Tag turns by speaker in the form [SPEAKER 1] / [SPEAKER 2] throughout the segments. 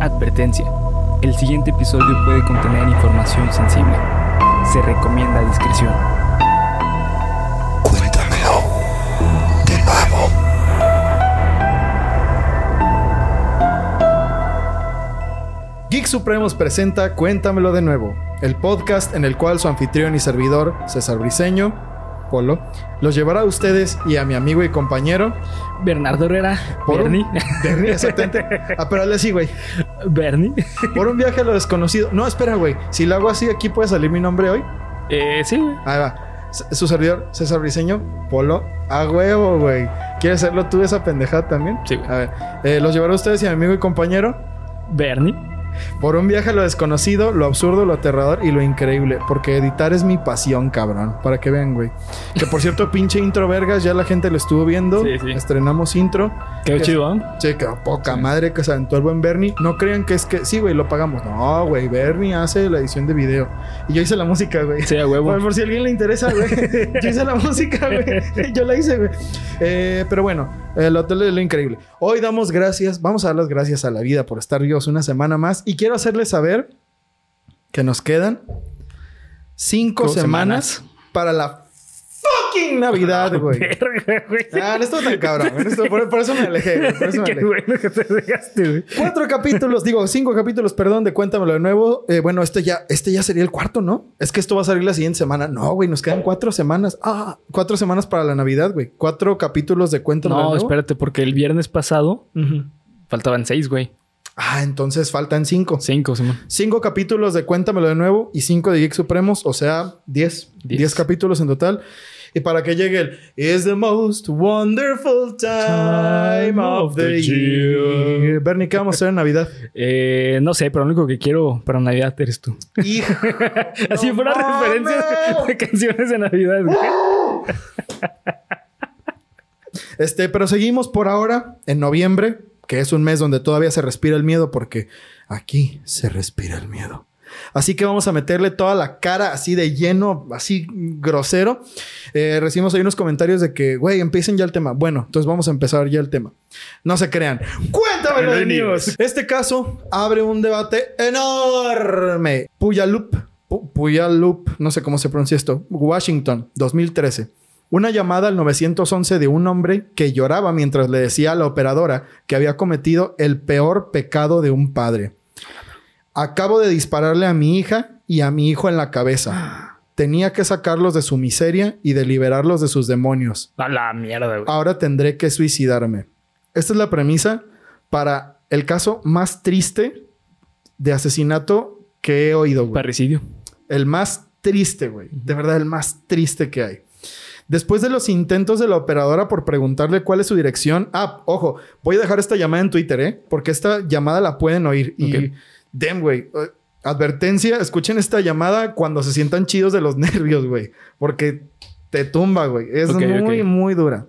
[SPEAKER 1] Advertencia. El siguiente episodio puede contener información sensible. Se recomienda discreción.
[SPEAKER 2] Cuéntamelo de nuevo.
[SPEAKER 3] Geek Supremos presenta Cuéntamelo de nuevo, el podcast en el cual su anfitrión y servidor, César Briseño, Polo, los llevará a ustedes y a mi amigo y compañero
[SPEAKER 1] Bernardo Herrera.
[SPEAKER 3] por
[SPEAKER 1] Bernie.
[SPEAKER 3] un... Bernie, exactamente. Ah, pero así, güey.
[SPEAKER 1] Bernie.
[SPEAKER 3] Por un viaje a lo desconocido. No, espera, güey. Si lo hago así, aquí puede salir mi nombre hoy.
[SPEAKER 1] Eh, sí, güey.
[SPEAKER 3] Ahí va. Su servidor, César Briseño, Polo, a huevo, güey. ¿Quieres hacerlo tú esa pendejada también?
[SPEAKER 1] Sí, güey.
[SPEAKER 3] A ver, eh, los llevaré a ustedes y a mi amigo y compañero
[SPEAKER 1] Bernie.
[SPEAKER 3] Por un viaje a lo desconocido, lo absurdo, lo aterrador y lo increíble. Porque editar es mi pasión, cabrón. Para que vean, güey. Que por cierto, pinche intro vergas, ya la gente lo estuvo viendo.
[SPEAKER 1] Sí, sí.
[SPEAKER 3] Estrenamos intro. Que-
[SPEAKER 1] chido, ¿eh?
[SPEAKER 3] Che, que poca madre que se aventó el buen Bernie. No crean que es que sí, güey, lo pagamos. No, güey, Bernie hace la edición de video. Y yo hice la música, güey.
[SPEAKER 1] Sí, a huevo.
[SPEAKER 3] Por, por si a alguien le interesa, güey. Yo hice la música, güey. Yo la hice, güey. Eh, pero bueno, el hotel es lo increíble. Hoy damos gracias, vamos a dar las gracias a la vida por estar vivos una semana más. Y quiero hacerles saber que nos quedan cinco semanas,
[SPEAKER 1] semanas.
[SPEAKER 3] para la fucking Navidad, güey.
[SPEAKER 1] Verga, güey.
[SPEAKER 3] Ah, no estuvo tan cabrón. No estuvo- por, por eso me alejé, güey. Por eso me
[SPEAKER 1] Qué
[SPEAKER 3] alejé.
[SPEAKER 1] bueno que te dejaste, güey.
[SPEAKER 3] Cuatro capítulos, digo, cinco capítulos, perdón, de Cuéntamelo de nuevo. Eh, bueno, este ya, este ya sería el cuarto, ¿no? Es que esto va a salir la siguiente semana. No, güey, nos quedan cuatro semanas. Ah, cuatro semanas para la Navidad, güey. Cuatro capítulos de Cuéntamelo de
[SPEAKER 1] No,
[SPEAKER 3] nuevo.
[SPEAKER 1] espérate, porque el viernes pasado
[SPEAKER 3] Ujú.
[SPEAKER 1] faltaban seis, güey.
[SPEAKER 3] Ah, entonces faltan cinco.
[SPEAKER 1] Cinco, Simón.
[SPEAKER 3] Cinco capítulos de Cuéntamelo de nuevo y cinco de Geek Supremos, o sea, diez.
[SPEAKER 1] Diez.
[SPEAKER 3] Diez capítulos en total. Y para que llegue el Is the most wonderful time of the year. Bernie, ¿qué vamos a hacer en Navidad?
[SPEAKER 1] Eh, no sé, pero lo único que quiero para Navidad eres tú.
[SPEAKER 3] Hijo.
[SPEAKER 1] Así
[SPEAKER 3] No
[SPEAKER 1] fuera referencia de canciones de Navidad.
[SPEAKER 3] Este, pero seguimos por ahora en noviembre, que es un mes donde todavía se respira el miedo, porque aquí se respira el miedo. Así que vamos a meterle toda la cara así de lleno, así grosero. Eh, recibimos ahí unos comentarios de que, güey, empiecen ya el tema. Bueno, entonces vamos a empezar ya el tema. No se crean. Cuéntamelo de news. Este caso abre un debate enorme. Puyallup, Pu- Puyallup, no sé cómo se pronuncia esto, Washington, 2013. Una llamada al 911 de un hombre que lloraba mientras le decía a la operadora que había cometido el peor pecado de un padre. Acabo de dispararle a mi hija y a mi hijo en la cabeza. Tenía que sacarlos de su miseria y de liberarlos de sus demonios.
[SPEAKER 1] A la mierda, güey.
[SPEAKER 3] Ahora tendré que suicidarme. Esta es la premisa para el caso más triste de asesinato que he oído, güey.
[SPEAKER 1] Parricidio.
[SPEAKER 3] El más triste, güey. De verdad, el más triste que hay. Después de los intentos de la operadora por preguntarle cuál es su dirección. Ah, ojo, voy a dejar esta llamada en Twitter, ¿eh? Porque esta llamada la pueden oír. Y,
[SPEAKER 1] Ok.
[SPEAKER 3] damn, güey. eh, advertencia, escuchen esta llamada cuando se sientan chidos de los nervios, güey. Porque te tumba, güey. Es muy, muy dura.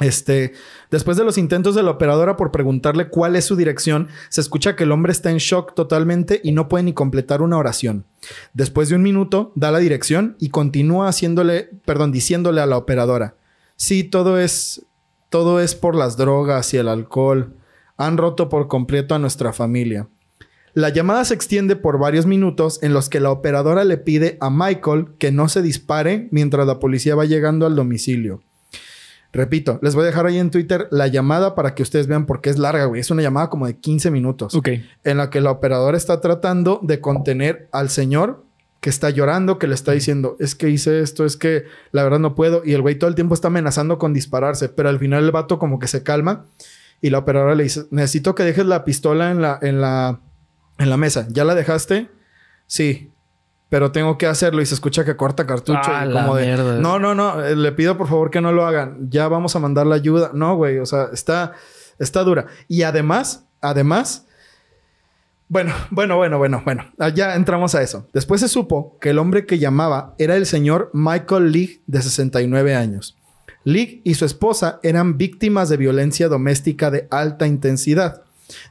[SPEAKER 3] Este, después de los intentos de la operadora por preguntarle cuál es su dirección, se escucha que el hombre está en shock totalmente y no puede ni completar una oración. Después de un minuto, da la dirección y continúa haciéndole, perdón, diciéndole a la operadora: Sí, todo es, todo es por las drogas y el alcohol. Han roto por completo a nuestra familia. La llamada se extiende por varios minutos en los que la operadora le pide a Michael que no se dispare mientras la policía va llegando al domicilio. Repito, les voy a dejar ahí en Twitter la llamada para que ustedes vean por qué es larga, güey. Es una llamada como de 15 minutos
[SPEAKER 1] Ok.
[SPEAKER 3] en la que la operadora está tratando de contener al señor que está llorando, que le está diciendo, es que hice esto, es que la verdad no puedo. Y el güey todo el tiempo está amenazando con dispararse, pero al final el vato como que se calma y la operadora le dice, necesito que dejes la pistola en la, en la, en la mesa. ¿Ya la dejaste? Sí. Pero tengo que hacerlo y se escucha que corta cartucho
[SPEAKER 1] Ah,
[SPEAKER 3] y
[SPEAKER 1] la
[SPEAKER 3] como de
[SPEAKER 1] mierda.
[SPEAKER 3] no, no, no, eh, le pido por favor que no lo hagan. Ya vamos a mandar la ayuda. No, güey, o sea, está está dura. Y además, además bueno, bueno, bueno, bueno, bueno. Ya entramos a eso. Después se supo que el hombre que llamaba era el señor Michael League, de 69 años. League y su esposa eran víctimas de violencia doméstica de alta intensidad,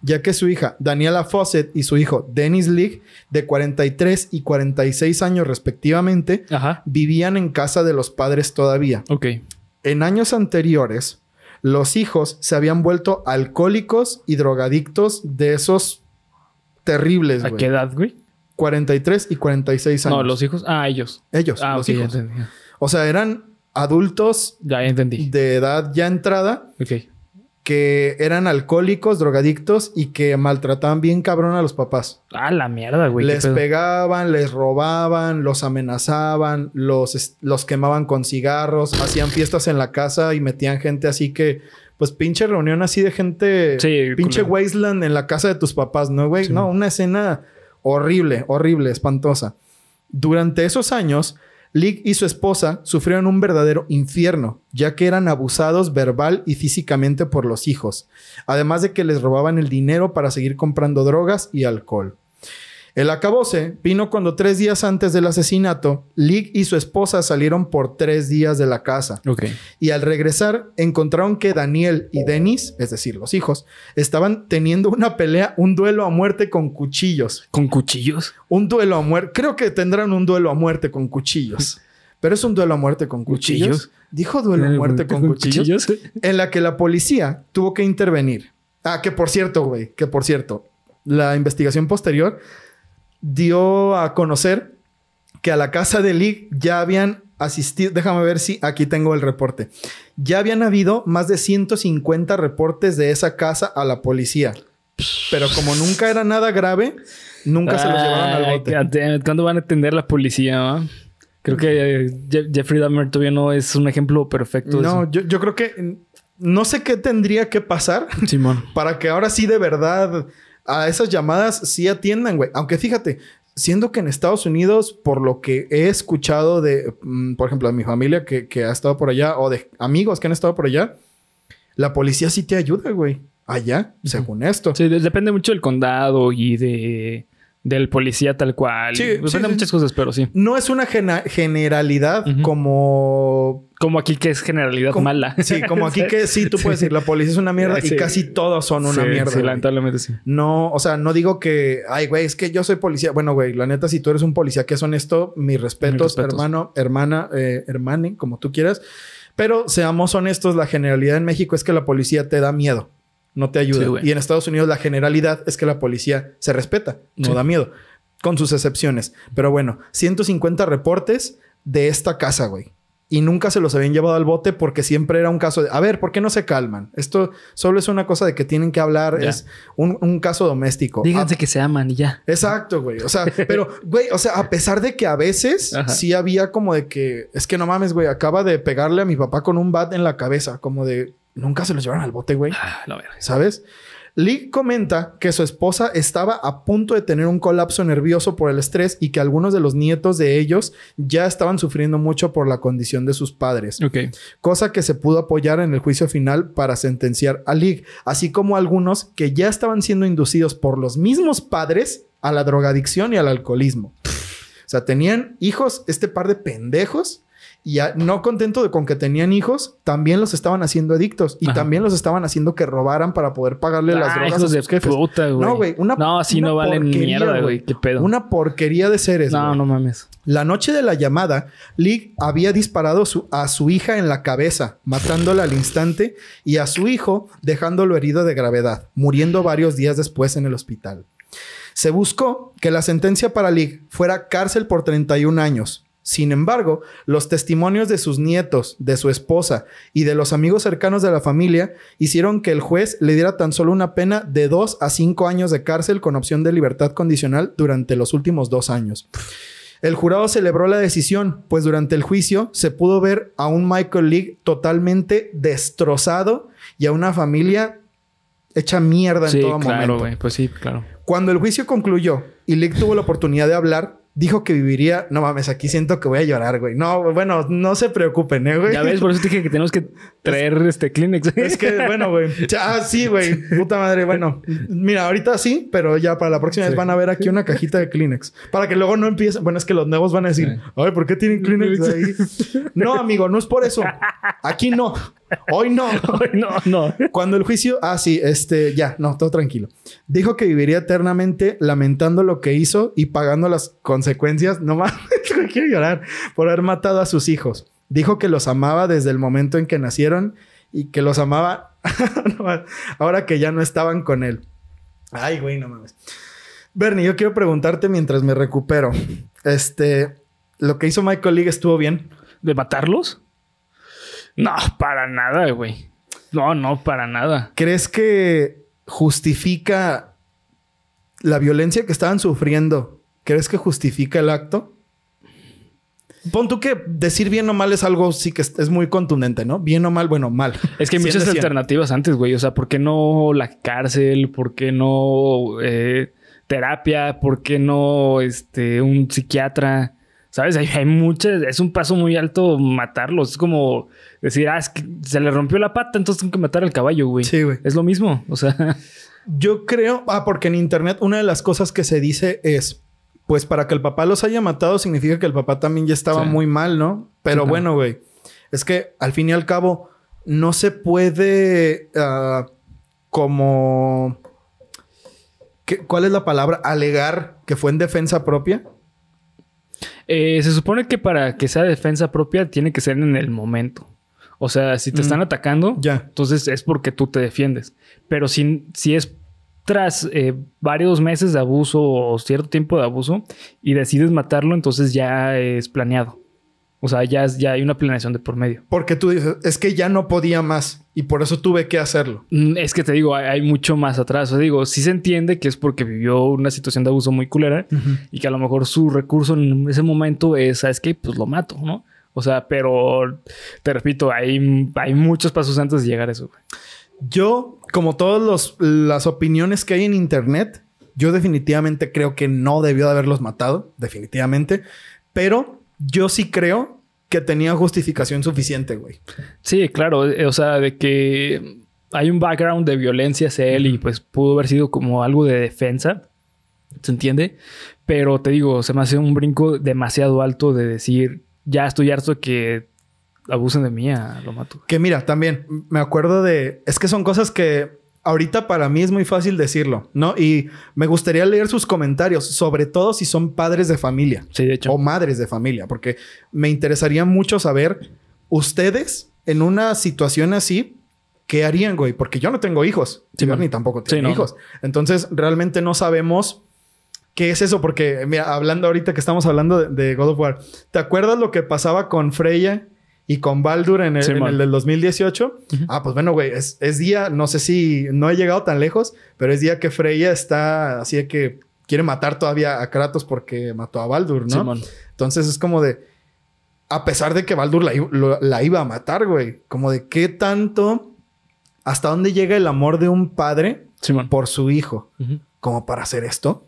[SPEAKER 3] ya que su hija Daniela Fawcett y su hijo Dennis League, de 43 y 46 años respectivamente,
[SPEAKER 1] Ajá.
[SPEAKER 3] vivían en casa de los padres todavía.
[SPEAKER 1] Ok.
[SPEAKER 3] En años anteriores, los hijos se habían vuelto alcohólicos y drogadictos de esos terribles,
[SPEAKER 1] ¿A qué edad, güey?
[SPEAKER 3] 43 y 46 años.
[SPEAKER 1] No, los hijos. Ah, ellos.
[SPEAKER 3] Ellos,
[SPEAKER 1] Ah,
[SPEAKER 3] los hijos. O sea, eran adultos
[SPEAKER 1] Ya entendí.
[SPEAKER 3] de edad ya entrada
[SPEAKER 1] Ok.
[SPEAKER 3] Que eran alcohólicos, drogadictos y que maltrataban bien cabrón a los papás.
[SPEAKER 1] Ah, la mierda, güey.
[SPEAKER 3] les pegaban, les robaban, los amenazaban, los, los quemaban con cigarros, hacían fiestas en la casa y metían gente así que, pues pinche reunión así de gente,
[SPEAKER 1] Sí,
[SPEAKER 3] pinche
[SPEAKER 1] culero.
[SPEAKER 3] wasteland en la casa de tus papás, ¿no, güey?
[SPEAKER 1] Sí.
[SPEAKER 3] No, una escena horrible, horrible, espantosa. Durante esos años, Lig y su esposa sufrieron un verdadero infierno, ya que eran abusados verbal y físicamente por los hijos, además de que les robaban el dinero para seguir comprando drogas y alcohol. El acabose vino cuando tres días antes del asesinato, Lig y su esposa salieron por tres días de la casa y al regresar encontraron que Daniel y Denis, es decir, los hijos, estaban teniendo una pelea, un duelo a muerte con cuchillos.
[SPEAKER 1] ¿Con cuchillos?
[SPEAKER 3] Un duelo a muerte. Creo que tendrán un duelo a muerte con cuchillos. Pero es un duelo a muerte con cuchillos.
[SPEAKER 1] ¿Cuchillos?
[SPEAKER 3] Dijo duelo a muerte con cuchillos. En la que la policía tuvo que intervenir. Ah, que por cierto, güey, que por cierto, la investigación posterior dio a conocer que a la casa de Lig ya habían asistido. Déjame ver si aquí tengo el reporte. Ya habían habido más de 150 reportes de esa casa a la policía. Pero como nunca era nada grave, nunca se los llevaron al bote.
[SPEAKER 1] ¿Cuándo van a atender la policía? va? Creo que eh, Je- Jeffrey Dahmer todavía no es un ejemplo perfecto de
[SPEAKER 3] No, yo, yo creo que no sé qué tendría que pasar.
[SPEAKER 1] Simón.
[SPEAKER 3] para que ahora sí de verdad a esas llamadas sí atiendan, güey. Aunque fíjate, siendo que en Estados Unidos, por lo que he escuchado de, mm, por ejemplo, de mi familia que, que ha estado por allá o de amigos que han estado por allá, la policía sí te ayuda, güey. Allá, según esto.
[SPEAKER 1] Sí, de- depende mucho del condado y de del policía tal cual.
[SPEAKER 3] Sí,
[SPEAKER 1] depende
[SPEAKER 3] sí,
[SPEAKER 1] de
[SPEAKER 3] sí.
[SPEAKER 1] muchas cosas, pero sí.
[SPEAKER 3] No es una generalidad como
[SPEAKER 1] Como aquí que es generalidad
[SPEAKER 3] como-
[SPEAKER 1] mala.
[SPEAKER 3] Sí, como aquí que sí, tú puedes decir, la policía es una mierda y casi todos son una mierda.
[SPEAKER 1] Sí, lamentablemente sí.
[SPEAKER 3] No, o sea, no digo que, ay, güey, es que yo soy policía. Bueno, güey, la neta, si tú eres un policía que es honesto, mis respetos,
[SPEAKER 1] respetos.
[SPEAKER 3] hermano, hermana, eh, hermane, como tú quieras. Pero seamos honestos, la generalidad en México es que la policía te da miedo, no te ayuda.
[SPEAKER 1] Sí,
[SPEAKER 3] y en Estados Unidos la generalidad es que la policía se respeta, no
[SPEAKER 1] Sí.
[SPEAKER 3] da miedo, con sus excepciones. Pero bueno, 150 reportes de esta casa, güey. Y nunca se los habían llevado al bote porque siempre era un caso de, a ver, ¿por qué no se calman? Esto solo es una cosa de que tienen que hablar,
[SPEAKER 1] Ya.
[SPEAKER 3] es un, un caso doméstico.
[SPEAKER 1] Díganse que se aman y ya.
[SPEAKER 3] Ah, exacto, güey. O sea, pero, güey, o sea, a pesar de que a veces
[SPEAKER 1] Ajá.
[SPEAKER 3] sí había como de que, es que no mames, güey, acaba de pegarle a mi papá con un bat en la cabeza, como de, nunca se los llevaron al bote, güey.
[SPEAKER 1] Ah.
[SPEAKER 3] ¿Sabes? Lee comenta que su esposa estaba a punto de tener un colapso nervioso por el estrés y que algunos de los nietos de ellos ya estaban sufriendo mucho por la condición de sus padres,
[SPEAKER 1] Ok.
[SPEAKER 3] cosa que se pudo apoyar en el juicio final para sentenciar a Lee, así como algunos que ya estaban siendo inducidos por los mismos padres a la drogadicción y al alcoholismo. O sea, tenían hijos, este par de pendejos, y ya no contento de con que tenían hijos, también los estaban haciendo adictos y
[SPEAKER 1] Ajá.
[SPEAKER 3] también los estaban haciendo que robaran para poder pagarle las
[SPEAKER 1] Ah,
[SPEAKER 3] drogas
[SPEAKER 1] hijos
[SPEAKER 3] a
[SPEAKER 1] de
[SPEAKER 3] sus jefes.
[SPEAKER 1] puta, güey.
[SPEAKER 3] No, güey, una-
[SPEAKER 1] No, así
[SPEAKER 3] una
[SPEAKER 1] no valen
[SPEAKER 3] porquería,
[SPEAKER 1] mierda,
[SPEAKER 3] güey.
[SPEAKER 1] güey. Qué pedo.
[SPEAKER 3] Una porquería de seres.
[SPEAKER 1] No,
[SPEAKER 3] güey.
[SPEAKER 1] no mames.
[SPEAKER 3] La noche de la llamada, Lee había disparado su- a su hija en la cabeza, matándola al instante, y a su hijo dejándolo herido de gravedad, muriendo varios días después en el hospital. Se buscó que la sentencia para Lee fuera cárcel por 31 años. Sin embargo, los testimonios de sus nietos, de su esposa y de los amigos cercanos de la familia hicieron que el juez le diera tan solo una pena de 2 a 5 años de cárcel con opción de libertad condicional durante los últimos dos años. El jurado celebró la decisión, pues durante el juicio se pudo ver a un Michael League totalmente destrozado y a una familia hecha mierda en
[SPEAKER 1] Sí,
[SPEAKER 3] todo
[SPEAKER 1] claro,
[SPEAKER 3] momento.
[SPEAKER 1] güey. Pues sí, claro.
[SPEAKER 3] Cuando el juicio concluyó y Lick tuvo la oportunidad de hablar, dijo que viviría. No mames, aquí siento que voy a llorar, güey. No, bueno, no se preocupen, ¿eh, güey?
[SPEAKER 1] Ya ves, por eso te dije que tenemos que traer este Kleenex.
[SPEAKER 3] Es que, bueno, güey. Ah, sí, güey. Puta madre. Bueno, mira, ahorita sí, pero ya para la próxima vez van a ver aquí una cajita de Kleenex. Para que luego no empiecen. Bueno, es que los nuevos van a decir, ay, ¿por qué tienen Kleenex ahí? No, amigo, no es por eso. Aquí no. Hoy no.
[SPEAKER 1] Ay, no, no.
[SPEAKER 3] Cuando el juicio, ah, sí, este, ya, no, todo tranquilo. Dijo que viviría eternamente lamentando lo que hizo y pagando las consecuencias, no güey, quiero llorar, por haber matado a sus hijos. Dijo que los amaba desde el momento en que nacieron y que los amaba ahora que ya no estaban con él. Ay, güey, no mames. Bernie, yo quiero preguntarte mientras me recupero. Este, lo que hizo Michael League estuvo bien.
[SPEAKER 1] ¿De matarlos? No, para nada, güey. No, no, para nada.
[SPEAKER 3] ¿Crees que justifica la violencia que estaban sufriendo? ¿Crees que justifica el acto? Pon tú que decir bien o mal es algo sí que es, muy contundente, ¿no? Bien o mal, bueno, mal.
[SPEAKER 1] Es que hay
[SPEAKER 3] 100 de
[SPEAKER 1] muchas
[SPEAKER 3] 100.
[SPEAKER 1] alternativas antes, güey. O sea, ¿por qué no la cárcel? ¿Por qué no eh, terapia? ¿Por qué no este, un psiquiatra? ¿Sabes? Hay, hay muchas. Es un paso muy alto matarlos. Es como decir, ah, es que se le rompió la pata, entonces tengo que matar al caballo, güey.
[SPEAKER 3] Sí, güey.
[SPEAKER 1] Es lo mismo. O sea,
[SPEAKER 3] Yo creo, ah, porque en internet una de las cosas que se dice es, pues para que el papá los haya matado significa que el papá también ya estaba
[SPEAKER 1] Sí.
[SPEAKER 3] muy mal, ¿no? Pero bueno, güey, es que al fin y al cabo no se puede ah, como... ¿Qué- ¿Cuál es la palabra? Alegar que fue en defensa propia.
[SPEAKER 1] Eh, se supone que para que sea defensa propia tiene que ser en el momento. O sea, si te están atacando,
[SPEAKER 3] Ya.
[SPEAKER 1] entonces es porque tú te defiendes. Pero si, si es tras eh, varios meses de abuso o cierto tiempo de abuso y decides matarlo, entonces ya es planeado. O sea, ya, es- ya hay una planeación de por medio.
[SPEAKER 3] Porque tú dices, es que ya no podía más y por eso tuve que hacerlo.
[SPEAKER 1] Mm, Es que te digo, hay, hay mucho más atrás. O sea, digo, sí se entiende que es porque vivió una situación de abuso muy culera y que a lo mejor su recurso en ese momento es, ¿sabes qué? Pues lo mato, ¿no? O sea, pero te repito, hay, hay muchos pasos antes de llegar a eso. güey.
[SPEAKER 3] Yo, como todas las opiniones que hay en internet, yo definitivamente creo que no debió de haberlos matado, definitivamente. Pero yo sí creo que tenía justificación suficiente, güey.
[SPEAKER 1] Sí, claro. eh, O sea, de que hay un background de violencia hacia él y pues pudo haber sido como algo de defensa. ¿Se entiende? Pero te digo, se me hace un brinco demasiado alto de decir, ya estoy harto que abusen de mí, ah, lo mato.
[SPEAKER 3] Que mira, también me acuerdo de... Es que son cosas que ahorita para mí es muy fácil decirlo, ¿no? Y me gustaría leer sus comentarios, sobre todo si son padres de familia.
[SPEAKER 1] Sí, de hecho.
[SPEAKER 3] o madres de familia, porque me interesaría mucho saber ustedes en una situación así, ¿qué harían, güey? Porque yo no tengo hijos,
[SPEAKER 1] Sí,
[SPEAKER 3] ni tampoco
[SPEAKER 1] Sí, no.
[SPEAKER 3] hijos. Entonces, realmente no sabemos qué es eso, porque mira, hablando ahorita que estamos hablando de, de God of War, ¿te acuerdas lo que pasaba con Freya? Y con Baldur en el,
[SPEAKER 1] Sí,
[SPEAKER 3] en
[SPEAKER 1] man.
[SPEAKER 3] el del 2018. Ah, pues bueno, güey, es, es día, no sé si no he llegado tan lejos, pero es día que Freya está así de que quiere matar todavía a Kratos porque mató a Baldur, ¿no? Entonces es como de. A pesar de que Baldur la, lo- la iba a matar, güey. Como de qué tanto. ¿Hasta dónde llega el amor de un padre
[SPEAKER 1] Simón.
[SPEAKER 3] por su hijo? Como para hacer esto.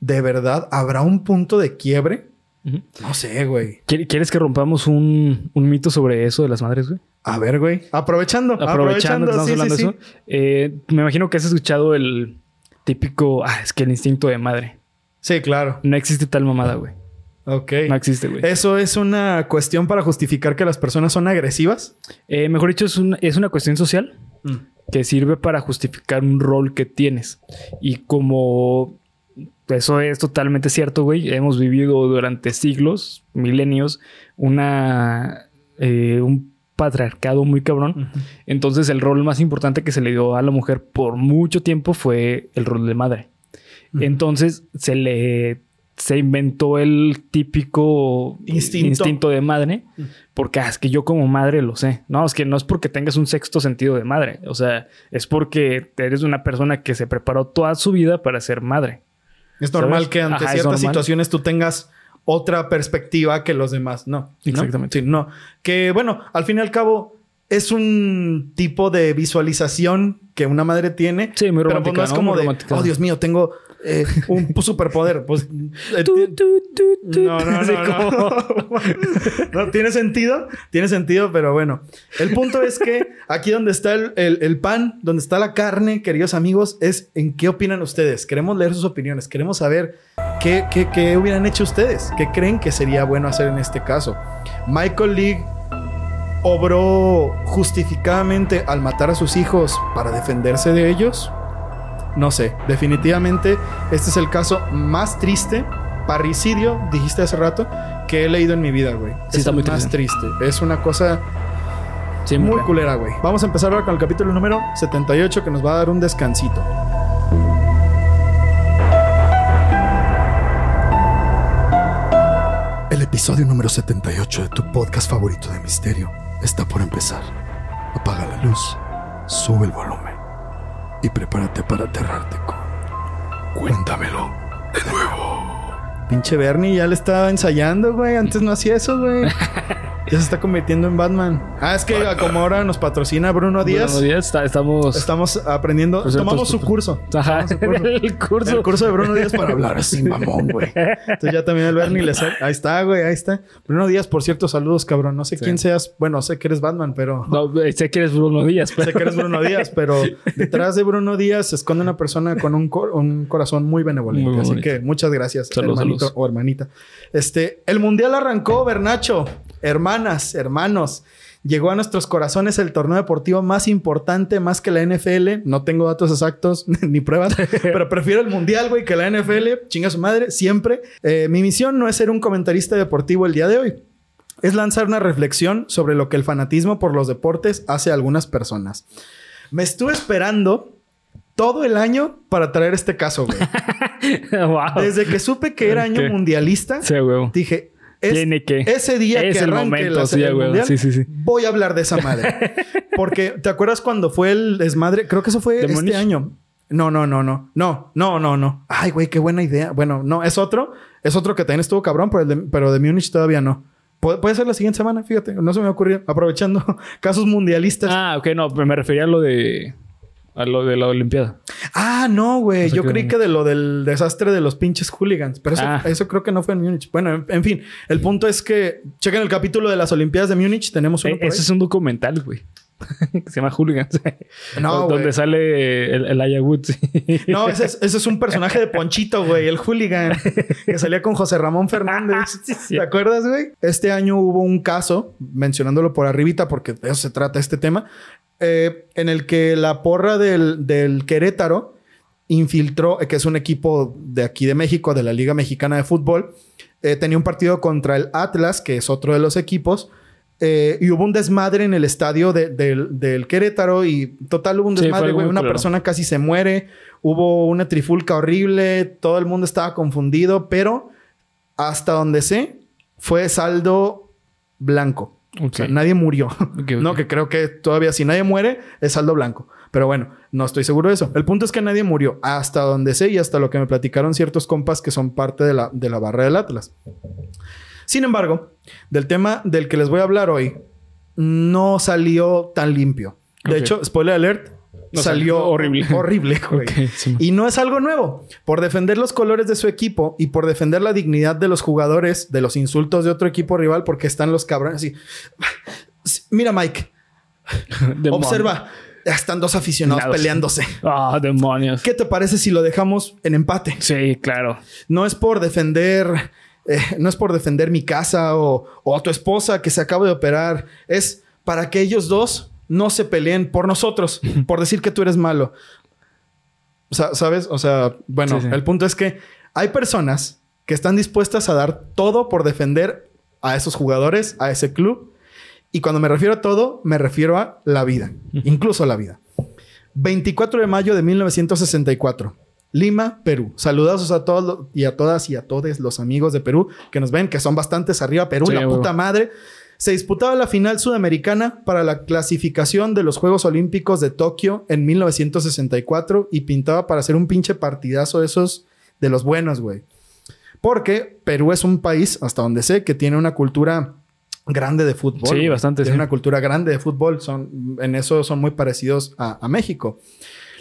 [SPEAKER 3] ¿De verdad habrá un punto de quiebre? No sé, güey.
[SPEAKER 1] ¿Quiere- ¿Quieres que rompamos un, un mito sobre eso de las madres, güey?
[SPEAKER 3] A ver, güey. Aprovechando.
[SPEAKER 1] Aprovechando estamos
[SPEAKER 3] sí,
[SPEAKER 1] hablando
[SPEAKER 3] sí,
[SPEAKER 1] de
[SPEAKER 3] sí.
[SPEAKER 1] eso. eh, me imagino que has escuchado el típico, ah, es que el instinto de madre.
[SPEAKER 3] Sí, claro.
[SPEAKER 1] No existe tal mamada, güey.
[SPEAKER 3] Ok.
[SPEAKER 1] No existe, güey.
[SPEAKER 3] ¿Eso es una cuestión para justificar que las personas son agresivas?
[SPEAKER 1] Eh, mejor dicho, es, un- es una cuestión social que sirve para justificar un rol que tienes. Y como eso es totalmente cierto, güey, hemos vivido durante siglos, milenios, una eh, un patriarcado muy cabrón. Entonces el rol más importante que se le dio a la mujer por mucho tiempo fue el rol de madre. Entonces se le se inventó el típico
[SPEAKER 3] Instinto.
[SPEAKER 1] de madre, porque ah, es que yo como madre lo sé. No, es que no es porque tengas un sexto sentido de madre, o sea, es porque eres una persona que se preparó toda su vida para ser madre.
[SPEAKER 3] Es normal
[SPEAKER 1] ¿Sabes?
[SPEAKER 3] que ante
[SPEAKER 1] Ajá,
[SPEAKER 3] ciertas situaciones tú tengas otra perspectiva que los demás. No. ¿no?
[SPEAKER 1] Exactamente.
[SPEAKER 3] Sí, no. Que bueno, al fin y al cabo es un tipo de visualización que una madre tiene.
[SPEAKER 1] Sí, muy
[SPEAKER 3] Pero pues
[SPEAKER 1] romántica,
[SPEAKER 3] no es
[SPEAKER 1] ¿no?
[SPEAKER 3] como de, oh Dios mío, tengo eh, un superpoder. Pues eh, no, no,
[SPEAKER 1] Así
[SPEAKER 3] no, no.
[SPEAKER 1] como-
[SPEAKER 3] No, tiene sentido, tiene sentido, pero bueno. El punto es que aquí donde está el, el- el pan, donde está la carne, queridos amigos, es en qué opinan ustedes. Queremos leer sus opiniones, queremos saber qué, qué, qué hubieran hecho ustedes, qué creen que sería bueno hacer en este caso. Michael League obró justificadamente al matar a sus hijos para defenderse de ellos. No sé, definitivamente este es el caso más triste, parricidio, dijiste hace rato, que he leído en mi vida, güey.
[SPEAKER 1] Sí, está
[SPEAKER 3] el
[SPEAKER 1] muy
[SPEAKER 3] más triste. Es una cosa muy culera, güey. Vamos a empezar ahora con el capítulo número 78 que nos va a dar un descansito. El episodio número 78 de tu podcast favorito de misterio está por empezar. Apaga la luz, sube el volumen y prepárate para aterrarte con... Cuéntamelo de nuevo. Pinche Bernie ya le estaba ensayando, güey. Antes no hacía eso, güey. Ya se está convirtiendo en Batman. Ah, es que como ahora nos patrocina Bruno Díaz.
[SPEAKER 1] Bruno Díaz, está- estamos...
[SPEAKER 3] Estamos aprendiendo.
[SPEAKER 1] Cierto,
[SPEAKER 3] tomamos su
[SPEAKER 1] tu-
[SPEAKER 3] curso.
[SPEAKER 1] Ajá, el curso.
[SPEAKER 3] El curso de Bruno Díaz para hablar así, mamón, güey. Entonces ya también el Bernie le sa- Ahí está, güey, ahí está. Bruno Díaz, por cierto, saludos, cabrón. No sé quién seas. Bueno, sé que eres Batman, pero.
[SPEAKER 1] No, sé que eres Bruno Díaz, pero...
[SPEAKER 3] Sé que eres Bruno Díaz, pero detrás de Bruno Díaz se esconde una persona con un, cor- un corazón muy benevolente.
[SPEAKER 1] Muy
[SPEAKER 3] Así que muchas gracias, hermanito o hermanita. Este, el mundial arrancó, Bernacho. Hermanas, hermanos. Llegó a nuestros corazones el torneo deportivo más importante, más que la NFL. No tengo datos exactos ni pruebas, pero prefiero el mundial, güey, que la NFL. Chinga su madre, siempre. Eh, mi misión no es ser un comentarista deportivo el día de hoy es lanzar una reflexión sobre lo que el fanatismo por los deportes hace a algunas personas. Me estuve esperando todo el año para traer este caso, güey.
[SPEAKER 1] wow.
[SPEAKER 3] Desde que supe que era año mundialista,
[SPEAKER 1] Sí,
[SPEAKER 3] dije, es-
[SPEAKER 1] Tiene que.
[SPEAKER 3] ese día
[SPEAKER 1] Es
[SPEAKER 3] que
[SPEAKER 1] el
[SPEAKER 3] arranque
[SPEAKER 1] momento,
[SPEAKER 3] la serie mundial,
[SPEAKER 1] Sí, sí, sí.
[SPEAKER 3] voy a hablar de esa madre. Porque, ¿te acuerdas cuando fue el desmadre? Creo que eso fue
[SPEAKER 1] ¿De
[SPEAKER 3] este año. No, no, no, no. No, no, no, no. Ay, güey, qué buena idea. Bueno, no, es otro. Es otro que también estuvo cabrón, pero, el de, pero de Múnich todavía no. Pu- puede ser la siguiente semana, fíjate. No se me ocurrió. Aprovechando casos mundialistas.
[SPEAKER 1] Ah, ok, no, me refería a lo de. A lo de la Olimpiada.
[SPEAKER 3] Ah, no, güey. Yo creí que de lo del desastre de los pinches hooligans. Pero eso,
[SPEAKER 1] Ah.
[SPEAKER 3] eso creo que no fue en Múnich. Bueno, en, en fin. El punto es que... Chequen el capítulo de las Olimpiadas de Múnich. Tenemos uno
[SPEAKER 1] Eh,
[SPEAKER 3] por
[SPEAKER 1] ese
[SPEAKER 3] ahí.
[SPEAKER 1] es un documental, güey. que se llama Hooligans.
[SPEAKER 3] No,
[SPEAKER 1] Donde sale el, el Aya Woods.
[SPEAKER 3] No, ese es, ese es un personaje de Ponchito, güey. El hooligan. Que salía con José Ramón Fernández.
[SPEAKER 1] Sí, sí.
[SPEAKER 3] ¿Te acuerdas, güey? Este año hubo un caso, mencionándolo por arribita porque de eso se trata este tema, eh, en el que la porra del, del Querétaro infiltró, eh, que es un equipo de aquí de México, de la Liga Mexicana de Fútbol, eh, tenía un partido contra el Atlas, que es otro de los equipos, eh, y hubo un desmadre en el estadio de- del- del Querétaro y total hubo un desmadre, güey. Una persona casi se muere, hubo una trifulca horrible, todo el mundo estaba confundido, pero hasta donde sé, fue saldo blanco.
[SPEAKER 1] Ok.
[SPEAKER 3] O sea, nadie murió. No, que creo que todavía si nadie muere es saldo blanco. Pero bueno, no estoy seguro de eso. El punto es que nadie murió. Hasta donde sé y hasta lo que me platicaron ciertos compas que son parte de la, de la barra del Atlas. Sin embargo, del tema del que les voy a hablar hoy, no salió tan limpio. De hecho, spoiler alert, salió
[SPEAKER 1] salió horrible.
[SPEAKER 3] Horrible, güey.
[SPEAKER 1] Sí.
[SPEAKER 3] Y no es algo nuevo. Por defender los colores de su equipo y por defender la dignidad de los jugadores de los insultos de otro equipo rival, porque están los cabrones así. Mira, Mike, observa. Ya están dos aficionados
[SPEAKER 1] Lados.
[SPEAKER 3] peleándose.
[SPEAKER 1] Ah, demonios.
[SPEAKER 3] ¿Qué te parece si lo dejamos en empate?
[SPEAKER 1] Sí, claro.
[SPEAKER 3] No es por defender. eh, no es por defender mi casa o, o a tu esposa que se acaba de operar. Es para que ellos dos no se peleen por nosotros, por decir que tú eres malo. O sea, ¿sabes? O sea, bueno,
[SPEAKER 1] Sí, sí.
[SPEAKER 3] el punto es que hay personas que están dispuestas a dar todo por defender a esos jugadores, a ese club. Y cuando me refiero a todo, me refiero a la vida, incluso la vida. 24 de mayo de 1964. Lima, Perú. Saludos a todos y a todas y a todos los amigos de Perú que nos ven, que son bastantes arriba. Perú,
[SPEAKER 1] Sí,
[SPEAKER 3] la puta madre. Se disputaba la final sudamericana para la clasificación de los Juegos Olímpicos de Tokio en 1964 y pintaba para hacer un pinche partidazo de esos de los buenos, güey. Porque Perú es un país, hasta donde sé, que tiene una cultura grande de fútbol.
[SPEAKER 1] Sí, bastante,
[SPEAKER 3] Tiene
[SPEAKER 1] sí.
[SPEAKER 3] una cultura grande de fútbol. Son, en eso son muy parecidos a, a México.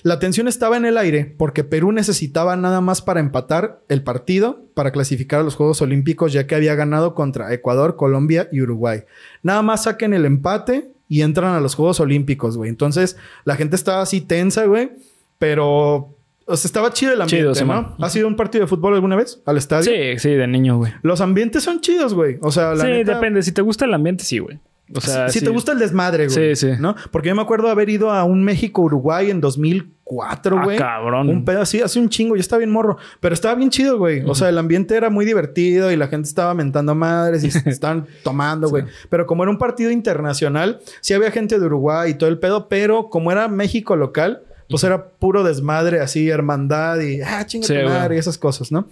[SPEAKER 3] La tensión estaba en el aire porque Perú necesitaba nada más para empatar el partido para clasificar a los Juegos Olímpicos, ya que había ganado contra Ecuador, Colombia y Uruguay. Nada más saquen el empate y entran a los Juegos Olímpicos, güey. Entonces la gente estaba así tensa, güey, pero o sea, estaba chido el ambiente,
[SPEAKER 1] Chido, sí,
[SPEAKER 3] ¿no? ¿Has ido a un partido de fútbol alguna vez al estadio?
[SPEAKER 1] Sí, sí, de niño, güey.
[SPEAKER 3] Los ambientes son chidos, güey. O sea, la
[SPEAKER 1] Sí,
[SPEAKER 3] neta-
[SPEAKER 1] depende. Si te gusta el ambiente, sí, güey. O sea,
[SPEAKER 3] si
[SPEAKER 1] sí.
[SPEAKER 3] te gusta el desmadre, güey.
[SPEAKER 1] Sí, sí.
[SPEAKER 3] ¿No? Porque yo me acuerdo haber ido a un México-Uruguay en 2004,
[SPEAKER 1] Ah,
[SPEAKER 3] güey.
[SPEAKER 1] cabrón.
[SPEAKER 3] Un pedo así, hace un chingo. Yo estaba bien morro. Pero estaba bien chido, güey. O sea, el ambiente era muy divertido y la gente estaba mentando madres y estaban tomando, güey. Pero como era un partido internacional, sí había gente de Uruguay y todo el pedo. Pero como era México local, pues era puro desmadre, así, hermandad y... Ah, chinga
[SPEAKER 1] Sí,
[SPEAKER 3] madre y esas cosas, ¿no?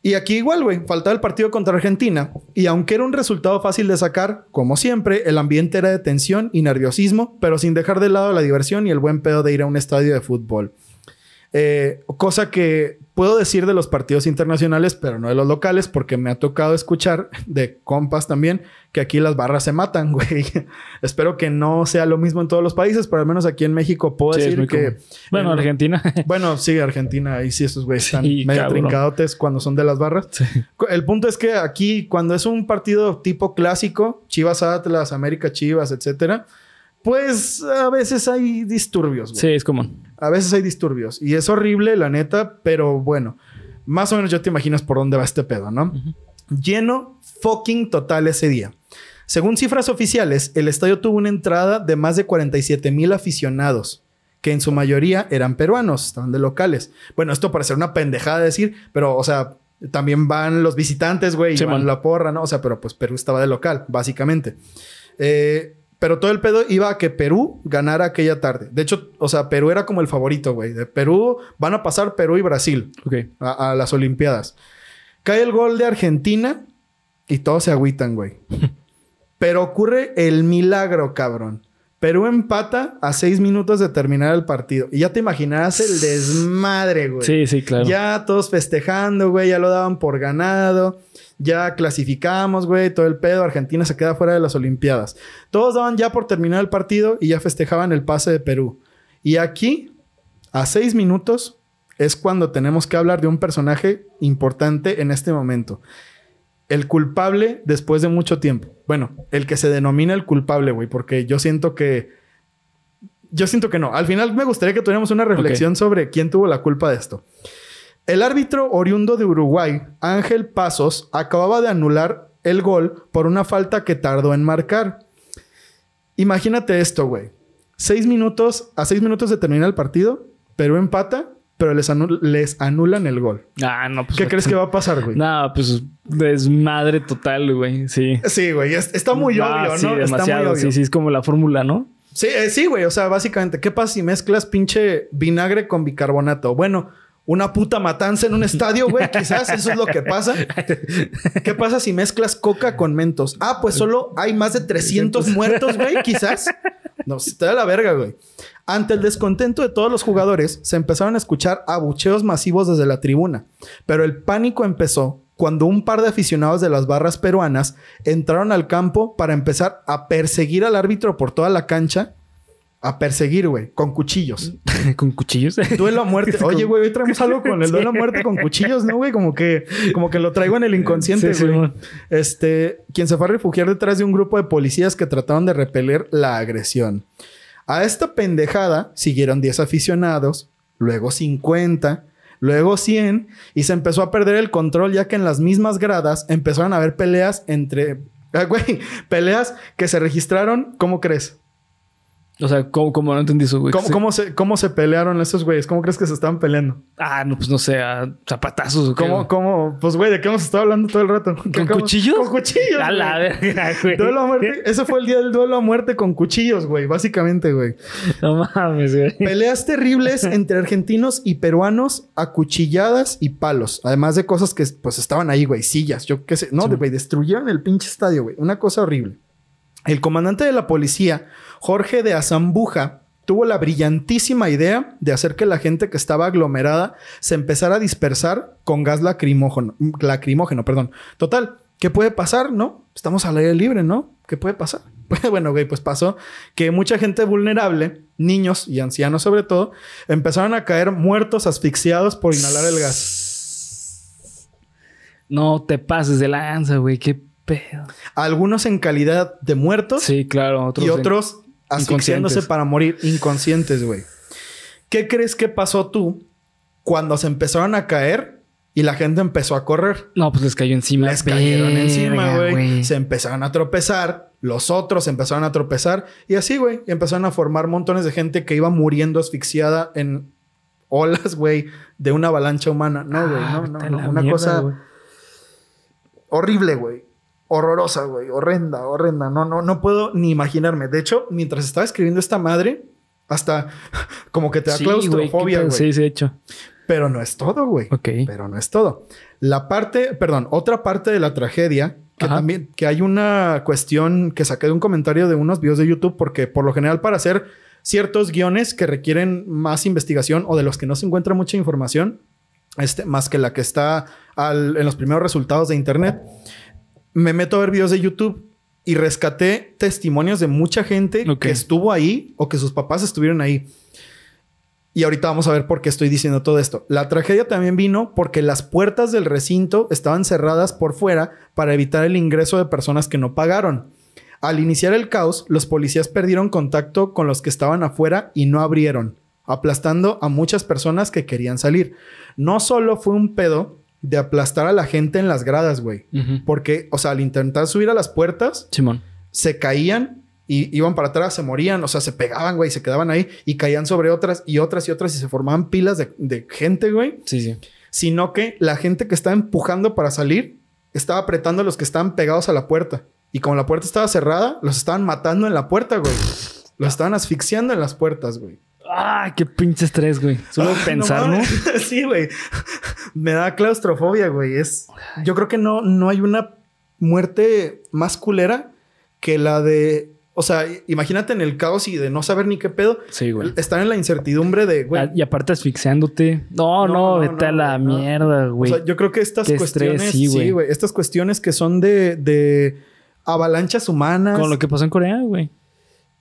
[SPEAKER 3] Y aquí igual, güey, faltaba el partido contra Argentina. Y aunque era un resultado fácil de sacar, como siempre, el ambiente era de tensión y nerviosismo, pero sin dejar de lado la diversión y el buen pedo de ir a un estadio de fútbol. Eh, cosa que puedo decir de los partidos internacionales, pero no de los locales, porque me ha tocado escuchar de compas también que aquí las barras se matan, güey. Espero que no sea lo mismo en todos los países, pero al menos aquí en México puedo decir que.
[SPEAKER 1] Bueno, Argentina.
[SPEAKER 3] bueno, sí, Argentina, y sí, esos güeyes están medio trincadotes cuando son de las barras. El punto es que aquí, cuando es un partido tipo clásico, Chivas Atlas, América Chivas, etcétera pues a veces hay disturbios.
[SPEAKER 1] Sí, es común.
[SPEAKER 3] A veces hay disturbios. Y es horrible, la neta, pero bueno, más o menos ya te imaginas por dónde va este pedo, ¿no? Lleno fucking total ese día. Según cifras oficiales, el estadio tuvo una entrada de más de 47 mil aficionados, que en su mayoría eran peruanos, estaban de locales. Bueno, esto parece una pendejada decir, pero, o sea, también van los visitantes, güey, y van la porra, ¿no? O sea, pero pues Perú estaba de local, básicamente. Eh, pero todo el pedo iba a que Perú ganara aquella tarde. De hecho, o sea, Perú era como el favorito, güey. De Perú van a pasar Perú y Brasil a, las Olimpiadas. Cae el gol de Argentina y todos se agüitan, güey. Pero ocurre el milagro, cabrón. Perú empata a seis minutos de terminar el partido. Y ya te imaginarás el desmadre, güey.
[SPEAKER 1] Sí, sí, claro.
[SPEAKER 3] Ya todos festejando, güey. Ya lo daban por ganado ya clasificamos, güey, todo el pedo, Argentina se queda fuera de las Olimpiadas. Todos daban ya por terminar el partido y ya festejaban el pase de Perú. Y aquí, a seis minutos, es cuando tenemos que hablar de un personaje importante en este momento. El culpable después de mucho tiempo. Bueno, el que se denomina el culpable, güey, porque yo siento que... Yo siento que no. Al final me gustaría que tuviéramos una reflexión sobre quién tuvo la culpa de esto. El árbitro oriundo de Uruguay, Ángel Pasos, acababa de anular el gol por una falta que tardó en marcar. Imagínate esto, güey. Seis minutos, a seis minutos de terminar el partido, Perú empata, pero les, anulan el gol.
[SPEAKER 1] Ah, no, pues.
[SPEAKER 3] ¿Qué crees que va a pasar, güey?
[SPEAKER 1] No, pues desmadre total, güey. Sí.
[SPEAKER 3] Sí, güey. está muy obvio, ¿no?
[SPEAKER 1] Sí, demasiado. Sí, sí, es como la fórmula, ¿no?
[SPEAKER 3] Sí, eh, sí, güey. O sea, básicamente, ¿qué pasa si mezclas pinche vinagre con bicarbonato? Bueno, una puta matanza en un estadio, güey. Quizás eso es lo que pasa. ¿Qué pasa si mezclas coca con mentos? Ah, pues solo hay más de 300 muertos, güey. Quizás. No, te da la verga, güey. Ante el descontento de todos los jugadores, se empezaron a escuchar abucheos masivos desde la tribuna. Pero el pánico empezó cuando un par de aficionados de las barras peruanas entraron al campo para empezar a perseguir al árbitro por toda la cancha a perseguir, güey, con cuchillos.
[SPEAKER 1] ¿Con cuchillos?
[SPEAKER 3] Duelo a muerte. Oye, güey, hoy traemos algo con el duelo a muerte con cuchillos, ¿no, güey? Como que, como que lo traigo en el inconsciente, güey. este, quien se fue a refugiar detrás de un grupo de policías que trataron de repeler la agresión. A esta pendejada siguieron 10 aficionados, luego 50, luego 100, y se empezó a perder el control ya que en las mismas gradas empezaron a haber peleas entre... Ah, güey, peleas que se registraron, ¿cómo crees?
[SPEAKER 1] O sea, ¿cómo, no entendí eso, güey?
[SPEAKER 3] ¿Cómo, se, ¿Cómo se pelearon esos güeyes? ¿Cómo crees que se estaban peleando?
[SPEAKER 1] Ah, no, pues no sé, a zapatazos.
[SPEAKER 3] ¿Cómo, cómo? Pues, güey, ¿de qué hemos estado hablando todo el rato?
[SPEAKER 1] ¿Con cuchillos?
[SPEAKER 3] Con cuchillos.
[SPEAKER 1] A la verga, güey.
[SPEAKER 3] Duelo a muerte. Ese fue el día del duelo a muerte con cuchillos, güey. Básicamente, güey.
[SPEAKER 1] No mames, güey.
[SPEAKER 3] Peleas terribles entre argentinos y peruanos, acuchilladas y palos. Además de cosas que, pues, estaban ahí, güey. Sillas, yo qué sé. No, güey, destruyeron el pinche estadio, güey. Una cosa horrible. El comandante de la policía, Jorge de Azambuja, tuvo la brillantísima idea de hacer que la gente que estaba aglomerada se empezara a dispersar con gas lacrimógeno, lacrimógeno, perdón. Total, ¿qué puede pasar, no? Estamos al aire libre, ¿no? ¿Qué puede pasar? bueno, güey, pues pasó que mucha gente vulnerable, niños y ancianos sobre todo, empezaron a caer muertos asfixiados por inhalar el gas.
[SPEAKER 1] No te pases de lanza, güey, qué pedo.
[SPEAKER 3] Algunos en calidad de muertos.
[SPEAKER 1] Sí, claro.
[SPEAKER 3] y otros asfixiándose para morir inconscientes, güey. ¿Qué crees que pasó tú cuando se empezaron a caer y la gente empezó a correr?
[SPEAKER 1] No, pues les cayó encima.
[SPEAKER 3] Les cayeron encima, güey. Se empezaron a tropezar. Los otros empezaron a tropezar. Y así, güey. Empezaron a formar montones de gente que iba muriendo asfixiada en olas, güey, de una avalancha humana. No, güey. no, no, no. Una cosa horrible, güey horrorosa, güey, horrenda, horrenda. No, no, no puedo ni imaginarme. De hecho, mientras estaba escribiendo esta madre, hasta como que te da claustrofobia, güey.
[SPEAKER 1] Sí, sí, de hecho.
[SPEAKER 3] Pero no es todo, güey.
[SPEAKER 1] Ok.
[SPEAKER 3] Pero no es todo. La parte, perdón, otra parte de la tragedia, que
[SPEAKER 1] Ajá.
[SPEAKER 3] también, que hay una cuestión que saqué de un comentario de unos videos de YouTube, porque por lo general para hacer ciertos guiones que requieren más investigación o de los que no se encuentra mucha información, este, más que la que está al- en los primeros resultados de internet, me meto a ver videos de YouTube y rescaté testimonios de mucha gente que estuvo ahí o que sus papás estuvieron ahí. Y ahorita vamos a ver por qué estoy diciendo todo esto. La tragedia también vino porque las puertas del recinto estaban cerradas por fuera para evitar el ingreso de personas que no pagaron. Al iniciar el caos, los policías perdieron contacto con los que estaban afuera y no abrieron, aplastando a muchas personas que querían salir. No solo fue un pedo de aplastar a la gente en las gradas, güey. Porque, o sea, al intentar subir a las puertas,
[SPEAKER 1] Simón.
[SPEAKER 3] se caían y iban para atrás, se morían, o sea, se pegaban, güey, se quedaban ahí y caían sobre otras y otras y otras y se formaban pilas de, de gente, güey.
[SPEAKER 1] Sí, sí.
[SPEAKER 3] Sino que la gente que estaba empujando para salir estaba apretando a los que estaban pegados a la puerta. Y como la puerta estaba cerrada, los estaban matando en la puerta, güey. Los estaban asfixiando en las puertas, güey.
[SPEAKER 1] Ah, qué pinche estrés, güey. Solo
[SPEAKER 3] Ay,
[SPEAKER 1] pensar, ¿no?
[SPEAKER 3] sí, güey. Me da claustrofobia, güey. Es. Yo creo que no, no hay una muerte más culera que la de. O sea, imagínate en el caos y de no saber ni qué pedo.
[SPEAKER 1] Sí, güey.
[SPEAKER 3] Estar en la incertidumbre de, güey.
[SPEAKER 1] Ah, Y aparte asfixiándote. No,
[SPEAKER 3] No,
[SPEAKER 1] no, vete a la
[SPEAKER 3] güey,
[SPEAKER 1] mierda,
[SPEAKER 3] O
[SPEAKER 1] güey.
[SPEAKER 3] sea, yo creo que estas
[SPEAKER 1] Qué
[SPEAKER 3] cuestiones.
[SPEAKER 1] sí,
[SPEAKER 3] sí,
[SPEAKER 1] güey.
[SPEAKER 3] güey. Estas cuestiones que son de, de avalanchas humanas.
[SPEAKER 1] Con lo que pasó en Corea, güey.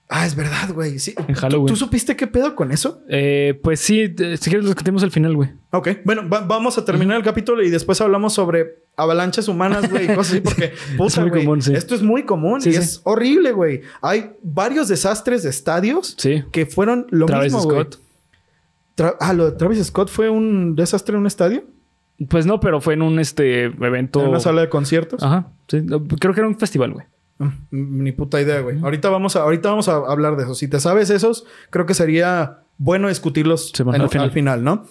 [SPEAKER 3] Ah, es verdad, güey. Sí.
[SPEAKER 1] En
[SPEAKER 3] ¿Tú-
[SPEAKER 1] Halloween.
[SPEAKER 3] ¿Tú, supiste qué pedo con eso?
[SPEAKER 1] Eh, pues sí, si quieres lo discutimos al final, güey.
[SPEAKER 3] Ok, bueno, va- vamos a terminar el capítulo y después hablamos sobre avalanchas humanas, güey, y cosas así, porque puta,
[SPEAKER 1] muy
[SPEAKER 3] güey,
[SPEAKER 1] común, sí.
[SPEAKER 3] esto es muy común
[SPEAKER 1] Sí,
[SPEAKER 3] y
[SPEAKER 1] sí.
[SPEAKER 3] es horrible, güey. Hay varios desastres de estadios
[SPEAKER 1] Sí.
[SPEAKER 3] que fueron lo
[SPEAKER 1] Travis
[SPEAKER 3] mismo, güey.
[SPEAKER 1] Scott.
[SPEAKER 3] Tra- ah, lo de Travis Scott fue un desastre en un estadio,
[SPEAKER 1] Pues no, pero fue en un este evento.
[SPEAKER 3] en una sala de conciertos.
[SPEAKER 1] Ajá. Sí, creo que era un festival, güey.
[SPEAKER 3] Mm, Ni puta idea, güey. Ahorita vamos a, ahorita vamos a hablar de eso. Si te sabes esos, creo que sería bueno discutirlos
[SPEAKER 1] Sí, bueno,
[SPEAKER 3] en-
[SPEAKER 1] al final.
[SPEAKER 3] al final, ¿no?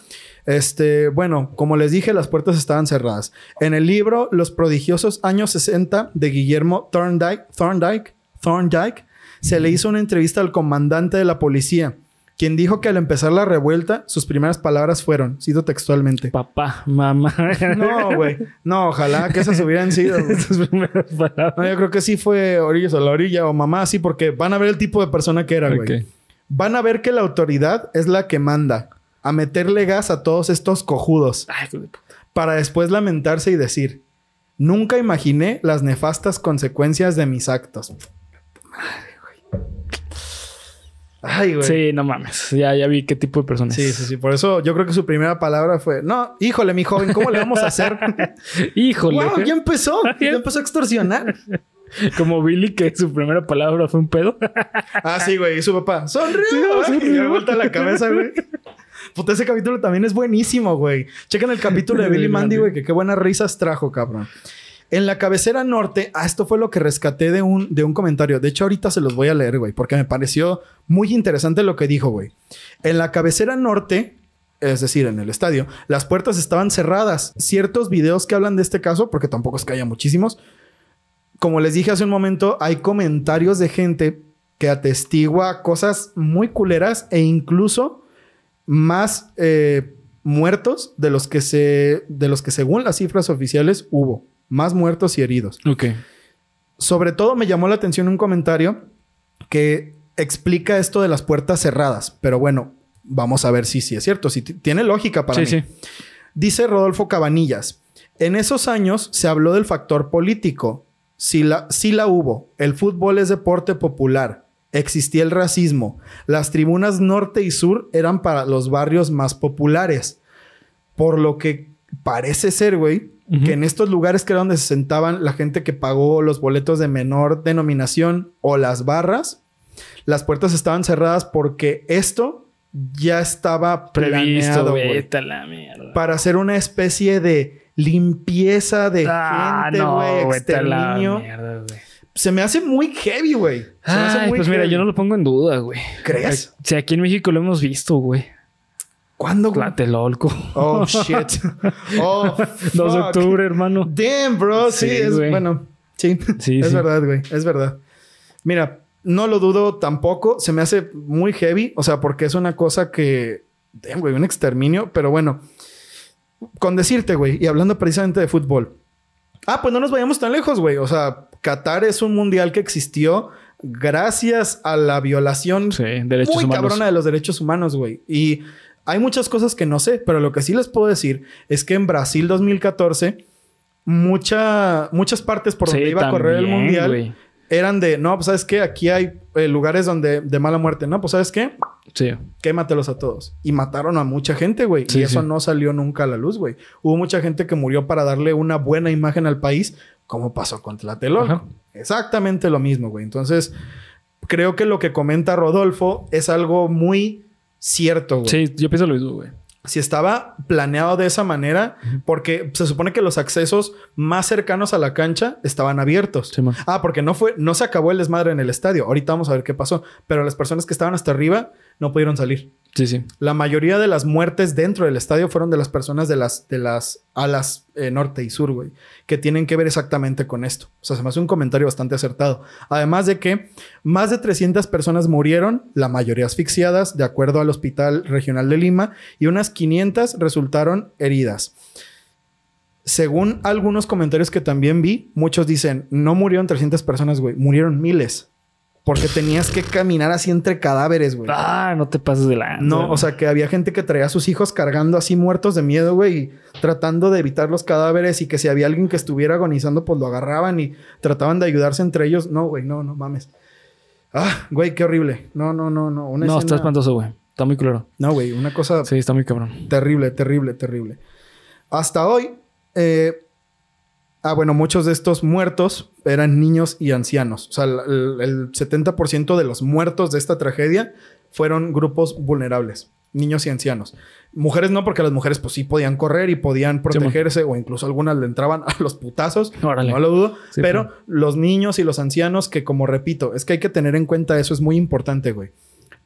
[SPEAKER 3] Este, bueno, como les dije, las puertas estaban cerradas. En el libro Los prodigiosos años 60 de Guillermo Thorndike, Thorndike, Thorndike, se le hizo una entrevista al comandante de la policía, quien dijo que al empezar la revuelta, sus primeras palabras fueron, cito textualmente.
[SPEAKER 1] Papá, mamá.
[SPEAKER 3] No, güey. No, ojalá que esas hubieran sido.
[SPEAKER 1] Sus primeras palabras.
[SPEAKER 3] No, yo creo que sí fue orillas a la orilla o mamá, sí, porque van a ver el tipo de persona que era, güey. Van a ver que la autoridad es la que manda a meterle gas a todos estos cojudos
[SPEAKER 1] Ay, puta.
[SPEAKER 3] para después lamentarse y decir, nunca imaginé las nefastas consecuencias de mis actos. Ay, güey.
[SPEAKER 1] Sí, no mames. Ya, ya vi qué tipo de persona
[SPEAKER 3] Sí, sí, sí. Por eso yo creo que su primera palabra fue, no, híjole, mi joven, ¿cómo le vamos a hacer?
[SPEAKER 1] Híjole.
[SPEAKER 3] wow, ya empezó. Ya empezó a extorsionar.
[SPEAKER 1] Como Billy, que su primera palabra fue un pedo.
[SPEAKER 3] Ah, sí, güey. Y su papá, sonrió.
[SPEAKER 1] Sí.
[SPEAKER 3] Y da vuelta la cabeza, güey. Puta, ese capítulo también es buenísimo, güey. Chequen el capítulo de Billy Mandy, güey, que qué buenas risas trajo, cabrón. En la cabecera norte, ah, esto fue lo que rescaté de un, de un comentario. De hecho, ahorita se los voy a leer, güey, porque me pareció muy interesante lo que dijo, güey. En la cabecera norte, es decir, en el estadio, las puertas estaban cerradas. Ciertos videos que hablan de este caso, porque tampoco es que haya muchísimos, como les dije hace un momento, hay comentarios de gente que atestigua cosas muy culeras e incluso más eh, muertos de los que se de los que según las cifras oficiales hubo más muertos y heridos.
[SPEAKER 1] Ok.
[SPEAKER 3] Sobre todo me llamó la atención un comentario que explica esto de las puertas cerradas, pero bueno, vamos a ver si sí es cierto, si tiene lógica para
[SPEAKER 1] Sí,
[SPEAKER 3] mí.
[SPEAKER 1] sí.
[SPEAKER 3] Dice Rodolfo Cabanillas, en esos años se habló del factor político. Si la, sí la hubo. El fútbol es deporte popular. Existía el racismo. Las tribunas norte y sur eran para los barrios más populares. Por lo que parece ser, güey, que en estos lugares que era donde se sentaban la gente que pagó los boletos de menor denominación o las barras, las puertas estaban cerradas porque esto ya estaba
[SPEAKER 1] Previsto,
[SPEAKER 3] planeado,
[SPEAKER 1] mierda.
[SPEAKER 3] para hacer una especie de limpieza de
[SPEAKER 1] Ah,
[SPEAKER 3] gente,
[SPEAKER 1] no,
[SPEAKER 3] güey,
[SPEAKER 1] la
[SPEAKER 3] exterminio.
[SPEAKER 1] mierda.
[SPEAKER 3] Se me hace muy heavy, güey.
[SPEAKER 1] Pues mira, yo no lo pongo en duda, güey.
[SPEAKER 3] ¿Crees?
[SPEAKER 1] Si aquí en México lo hemos visto, güey.
[SPEAKER 3] ¿Cuándo?
[SPEAKER 1] Tlatelolco.
[SPEAKER 3] Oh, shit. Oh,
[SPEAKER 1] 2 de octubre, hermano.
[SPEAKER 3] Damn, bro. Sí,
[SPEAKER 1] Sí,
[SPEAKER 3] es
[SPEAKER 1] güey.
[SPEAKER 3] bueno. Sí,
[SPEAKER 1] Sí,
[SPEAKER 3] es
[SPEAKER 1] sí.
[SPEAKER 3] verdad, güey. Es verdad. Mira, no lo dudo tampoco. Se me hace muy heavy. O sea, porque es una cosa que damn, güey, un exterminio. Pero bueno, con decirte, güey, y hablando precisamente de fútbol. Ah, pues no nos vayamos tan lejos, güey. O sea, Qatar es un mundial que existió gracias a la violación
[SPEAKER 1] Sí, derechos
[SPEAKER 3] muy
[SPEAKER 1] humanos.
[SPEAKER 3] cabrona de los derechos humanos, güey. Y hay muchas cosas que no sé, pero lo que sí les puedo decir es que en Brasil 2014 mucha, muchas partes por donde
[SPEAKER 1] Sí,
[SPEAKER 3] iba a correr el mundial eran de, no, pues sabes qué, aquí hay eh, lugares donde de mala muerte, no, pues sabes qué,
[SPEAKER 1] Sí.
[SPEAKER 3] quématelos a todos. Y mataron a mucha gente, güey.
[SPEAKER 1] Sí,
[SPEAKER 3] y eso no salió nunca a la luz, güey. Hubo mucha gente que murió para darle una buena imagen al país, como pasó con Tlatelolco. Exactamente lo mismo, güey. Entonces, creo que lo que comenta Rodolfo es algo muy cierto, güey.
[SPEAKER 1] Sí, yo pienso lo mismo, güey.
[SPEAKER 3] Si estaba planeado de esa manera, porque se supone que los accesos más cercanos a la cancha estaban abiertos.
[SPEAKER 1] Sí.
[SPEAKER 3] Ah, porque no fue, no se acabó el desmadre en el estadio. Ahorita vamos a ver qué pasó. Pero las personas que estaban hasta arriba no pudieron salir.
[SPEAKER 1] Sí, sí.
[SPEAKER 3] La mayoría de las muertes dentro del estadio fueron de las personas de las, de las alas eh, norte y sur, güey, que tienen que ver exactamente con esto. O sea, se me hace un comentario bastante acertado. Además de que más de 300 personas murieron, la mayoría asfixiadas, de acuerdo al Hospital Regional de Lima, y unas 500 resultaron heridas. Según algunos comentarios que también vi, muchos dicen, no murieron 300 personas, güey, murieron miles. Porque tenías que caminar así entre cadáveres, güey.
[SPEAKER 1] Ah, no te pases de la.
[SPEAKER 3] No, o sea, que había gente que traía a sus hijos cargando así muertos de miedo, güey, y tratando de evitar los cadáveres y que si había alguien que estuviera agonizando, pues lo agarraban y trataban de ayudarse entre ellos. No, güey, no, no mames. Ah, güey, qué horrible. No, no, no, no. Una
[SPEAKER 1] No,
[SPEAKER 3] escena-
[SPEAKER 1] está espantoso, güey. Está muy claro.
[SPEAKER 3] No, güey, una cosa
[SPEAKER 1] Sí, está muy cabrón.
[SPEAKER 3] terrible, terrible, terrible. Hasta hoy, eh, ah, bueno, muchos de estos muertos eran niños y ancianos. O sea, el, el 70% de los muertos de esta tragedia fueron grupos vulnerables, niños y ancianos. Mujeres no, porque las mujeres pues sí podían correr y podían protegerse o incluso algunas le entraban a los putazos.
[SPEAKER 1] Órale.
[SPEAKER 3] No lo dudo.
[SPEAKER 1] Sí,
[SPEAKER 3] pero los niños y los ancianos que como repito, es que hay que tener en cuenta eso, es muy importante, güey.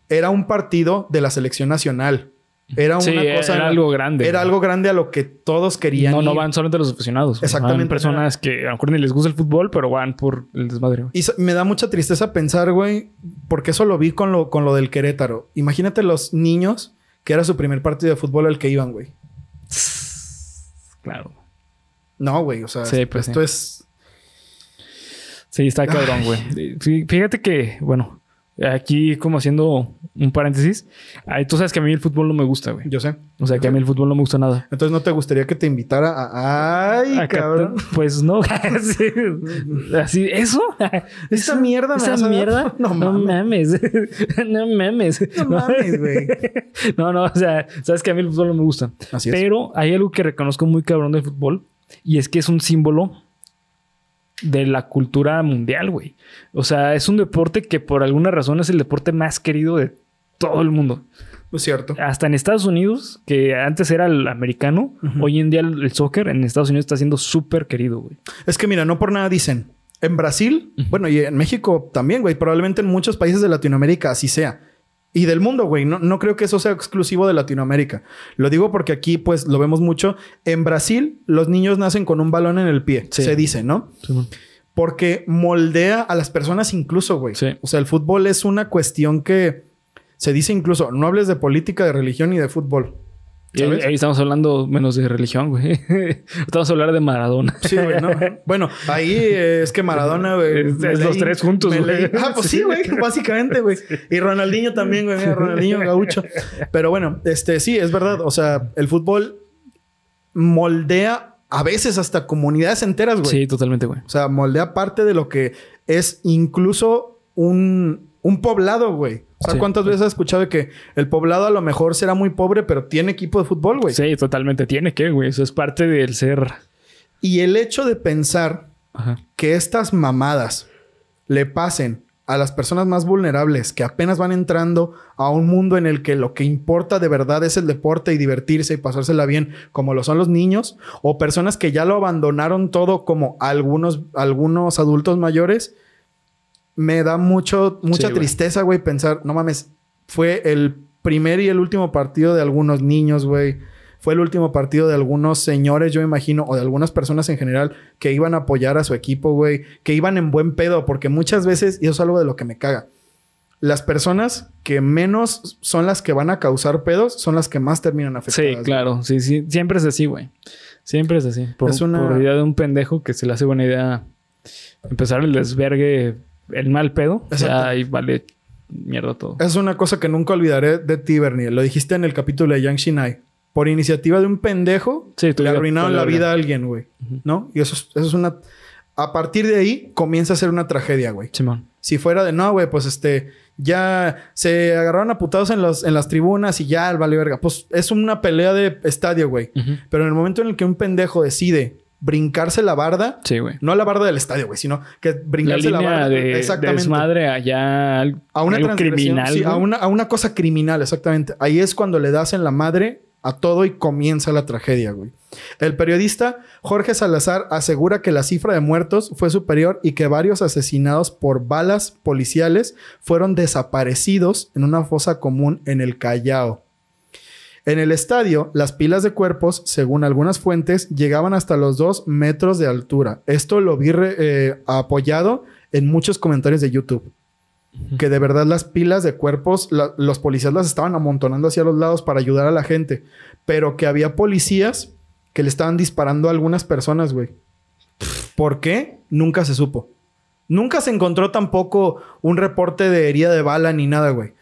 [SPEAKER 3] Era un partido de la selección nacional. Era una
[SPEAKER 1] Sí,
[SPEAKER 3] cosa...
[SPEAKER 1] era algo grande,
[SPEAKER 3] Era algo grande a lo que todos querían
[SPEAKER 1] No, no van solamente los aficionados.
[SPEAKER 3] Exactamente.
[SPEAKER 1] Van personas que a lo mejor ni les gusta el fútbol, pero van por el desmadre. güey.
[SPEAKER 3] Y me da mucha tristeza pensar, güey, porque eso lo vi con lo, con lo del Querétaro. Imagínate los niños que era su primer partido de fútbol al que iban, güey.
[SPEAKER 1] Claro.
[SPEAKER 3] No, güey, o sea,
[SPEAKER 1] Sí, pues
[SPEAKER 3] esto
[SPEAKER 1] sí.
[SPEAKER 3] es...
[SPEAKER 1] Sí, está cabrón, güey. Fíjate que, bueno, aquí como haciendo un paréntesis, tú sabes que a mí el fútbol no me gusta, güey.
[SPEAKER 3] Yo sé.
[SPEAKER 1] O sea, que a mí el fútbol no me gusta nada.
[SPEAKER 3] Entonces, ¿no te gustaría que te invitara a... Ay, cabrón.
[SPEAKER 1] Pues no. Sí. Así, ¿eso?
[SPEAKER 3] Esa mierda me
[SPEAKER 1] ¿Esa
[SPEAKER 3] dar?
[SPEAKER 1] mierda?
[SPEAKER 3] No
[SPEAKER 1] No mames. No mames.
[SPEAKER 3] No mames, güey.
[SPEAKER 1] No, no, o sea, sabes que a mí el fútbol no me gusta.
[SPEAKER 3] Así es.
[SPEAKER 1] Pero hay algo que reconozco muy cabrón del fútbol y es que es un símbolo de la cultura mundial, güey. O sea, es un deporte que por alguna razón es el deporte más querido de todo el mundo.
[SPEAKER 3] Es cierto.
[SPEAKER 1] Hasta en Estados Unidos, que antes era el americano, hoy en día el, el soccer en Estados Unidos está siendo súper querido, güey.
[SPEAKER 3] Es que mira, no por nada dicen. En Brasil, bueno, y en México también, güey. Probablemente en muchos países de Latinoamérica así sea. Y del mundo, güey. No, no creo que eso sea exclusivo de Latinoamérica. Lo digo porque aquí, pues, lo vemos mucho. En Brasil, los niños nacen con un balón en el pie.
[SPEAKER 1] Sí.
[SPEAKER 3] Se dice, ¿no? Porque moldea a las personas incluso, güey.
[SPEAKER 1] Sí.
[SPEAKER 3] O sea, el fútbol es una cuestión que se dice incluso, no hables de política, de religión ni de fútbol.
[SPEAKER 1] Y ahí,
[SPEAKER 3] ¿Sabes?
[SPEAKER 1] ahí estamos hablando menos de religión, güey. Estamos a hablar de Maradona.
[SPEAKER 3] Sí, güey, no. Bueno, ahí es que Maradona, güey.
[SPEAKER 1] Es- los tres juntos, güey.
[SPEAKER 3] Ah, pues sí, güey, básicamente, güey. Y Ronaldinho también, güey, Ronaldinho gaucho. Pero bueno, este sí, es verdad. O sea, el fútbol moldea a veces hasta comunidades enteras, güey.
[SPEAKER 1] Sí, totalmente, güey.
[SPEAKER 3] O sea, moldea parte de lo que es incluso un, un poblado, güey. O sea,
[SPEAKER 1] Sí.
[SPEAKER 3] ¿cuántas veces has escuchado de que el poblado a lo mejor será muy pobre, pero tiene equipo de fútbol, güey?
[SPEAKER 1] Sí, totalmente. Tiene que, güey. Eso es parte del ser.
[SPEAKER 3] Y el hecho de pensar
[SPEAKER 1] Ajá.
[SPEAKER 3] que estas mamadas le pasen a las personas más vulnerables que apenas van entrando a un mundo en el que lo que importa de verdad es el deporte y divertirse y pasársela bien, como lo son los niños, o personas que ya lo abandonaron todo como algunos, algunos adultos mayores, me da mucho, mucha
[SPEAKER 1] Sí,
[SPEAKER 3] tristeza, güey, pensar, no mames, fue el primer y el último partido de algunos niños, güey. Fue el último partido de algunos señores, yo imagino, o de algunas personas en general que iban a apoyar a su equipo, güey, que iban en buen pedo, porque muchas veces, y eso es algo de lo que me caga, las personas que menos son las que van a causar pedos son las que más terminan afectadas.
[SPEAKER 1] Sí, claro. Sí, sí. Siempre es así, güey. Siempre es así. Por,
[SPEAKER 3] Es una-
[SPEAKER 1] por idea de un pendejo que se le hace buena idea empezar el desvergue, el mal pedo.
[SPEAKER 3] Exacto.
[SPEAKER 1] Ya ahí vale mierda todo.
[SPEAKER 3] Es una cosa que nunca olvidaré de ti, Bernie. Lo dijiste en el capítulo de Yang Shinai. Por iniciativa de un pendejo,
[SPEAKER 1] Sí,
[SPEAKER 3] le arruinaron la vida a alguien, güey. ¿No? Y eso es, eso es una... A partir de ahí comienza a ser una tragedia, güey.
[SPEAKER 1] Simón.
[SPEAKER 3] Si fuera de no, güey, pues este, ya se agarraron a putados en, los, en las tribunas y ya, vale verga. Pues es una pelea de estadio, güey. Pero en el momento en el que un pendejo decide brincarse la barda,
[SPEAKER 1] Sí, güey.
[SPEAKER 3] no la barda del estadio, güey, sino que brincarse la,
[SPEAKER 1] línea
[SPEAKER 3] barda.
[SPEAKER 1] de,
[SPEAKER 3] exactamente.
[SPEAKER 1] desmadre allá al-
[SPEAKER 3] a una
[SPEAKER 1] algo criminal.
[SPEAKER 3] sí, a una, a una cosa criminal, exactamente. Ahí es cuando le das en la madre a todo y comienza la tragedia, güey. El periodista Jorge Salazar asegura que la cifra de muertos fue superior y que varios asesinados por balas policiales fueron desaparecidos en una fosa común en el Callao. En el estadio, las pilas de cuerpos, según algunas fuentes, llegaban hasta los dos metros de altura. Esto lo vi re- eh, apoyado en muchos comentarios de YouTube. Que de verdad las pilas de cuerpos, la- los policías las estaban amontonando hacia los lados para ayudar a la gente. Pero que había policías que le estaban disparando a algunas personas, güey. ¿Por qué? Nunca se supo. Nunca se encontró tampoco un reporte de herida de bala ni nada, güey.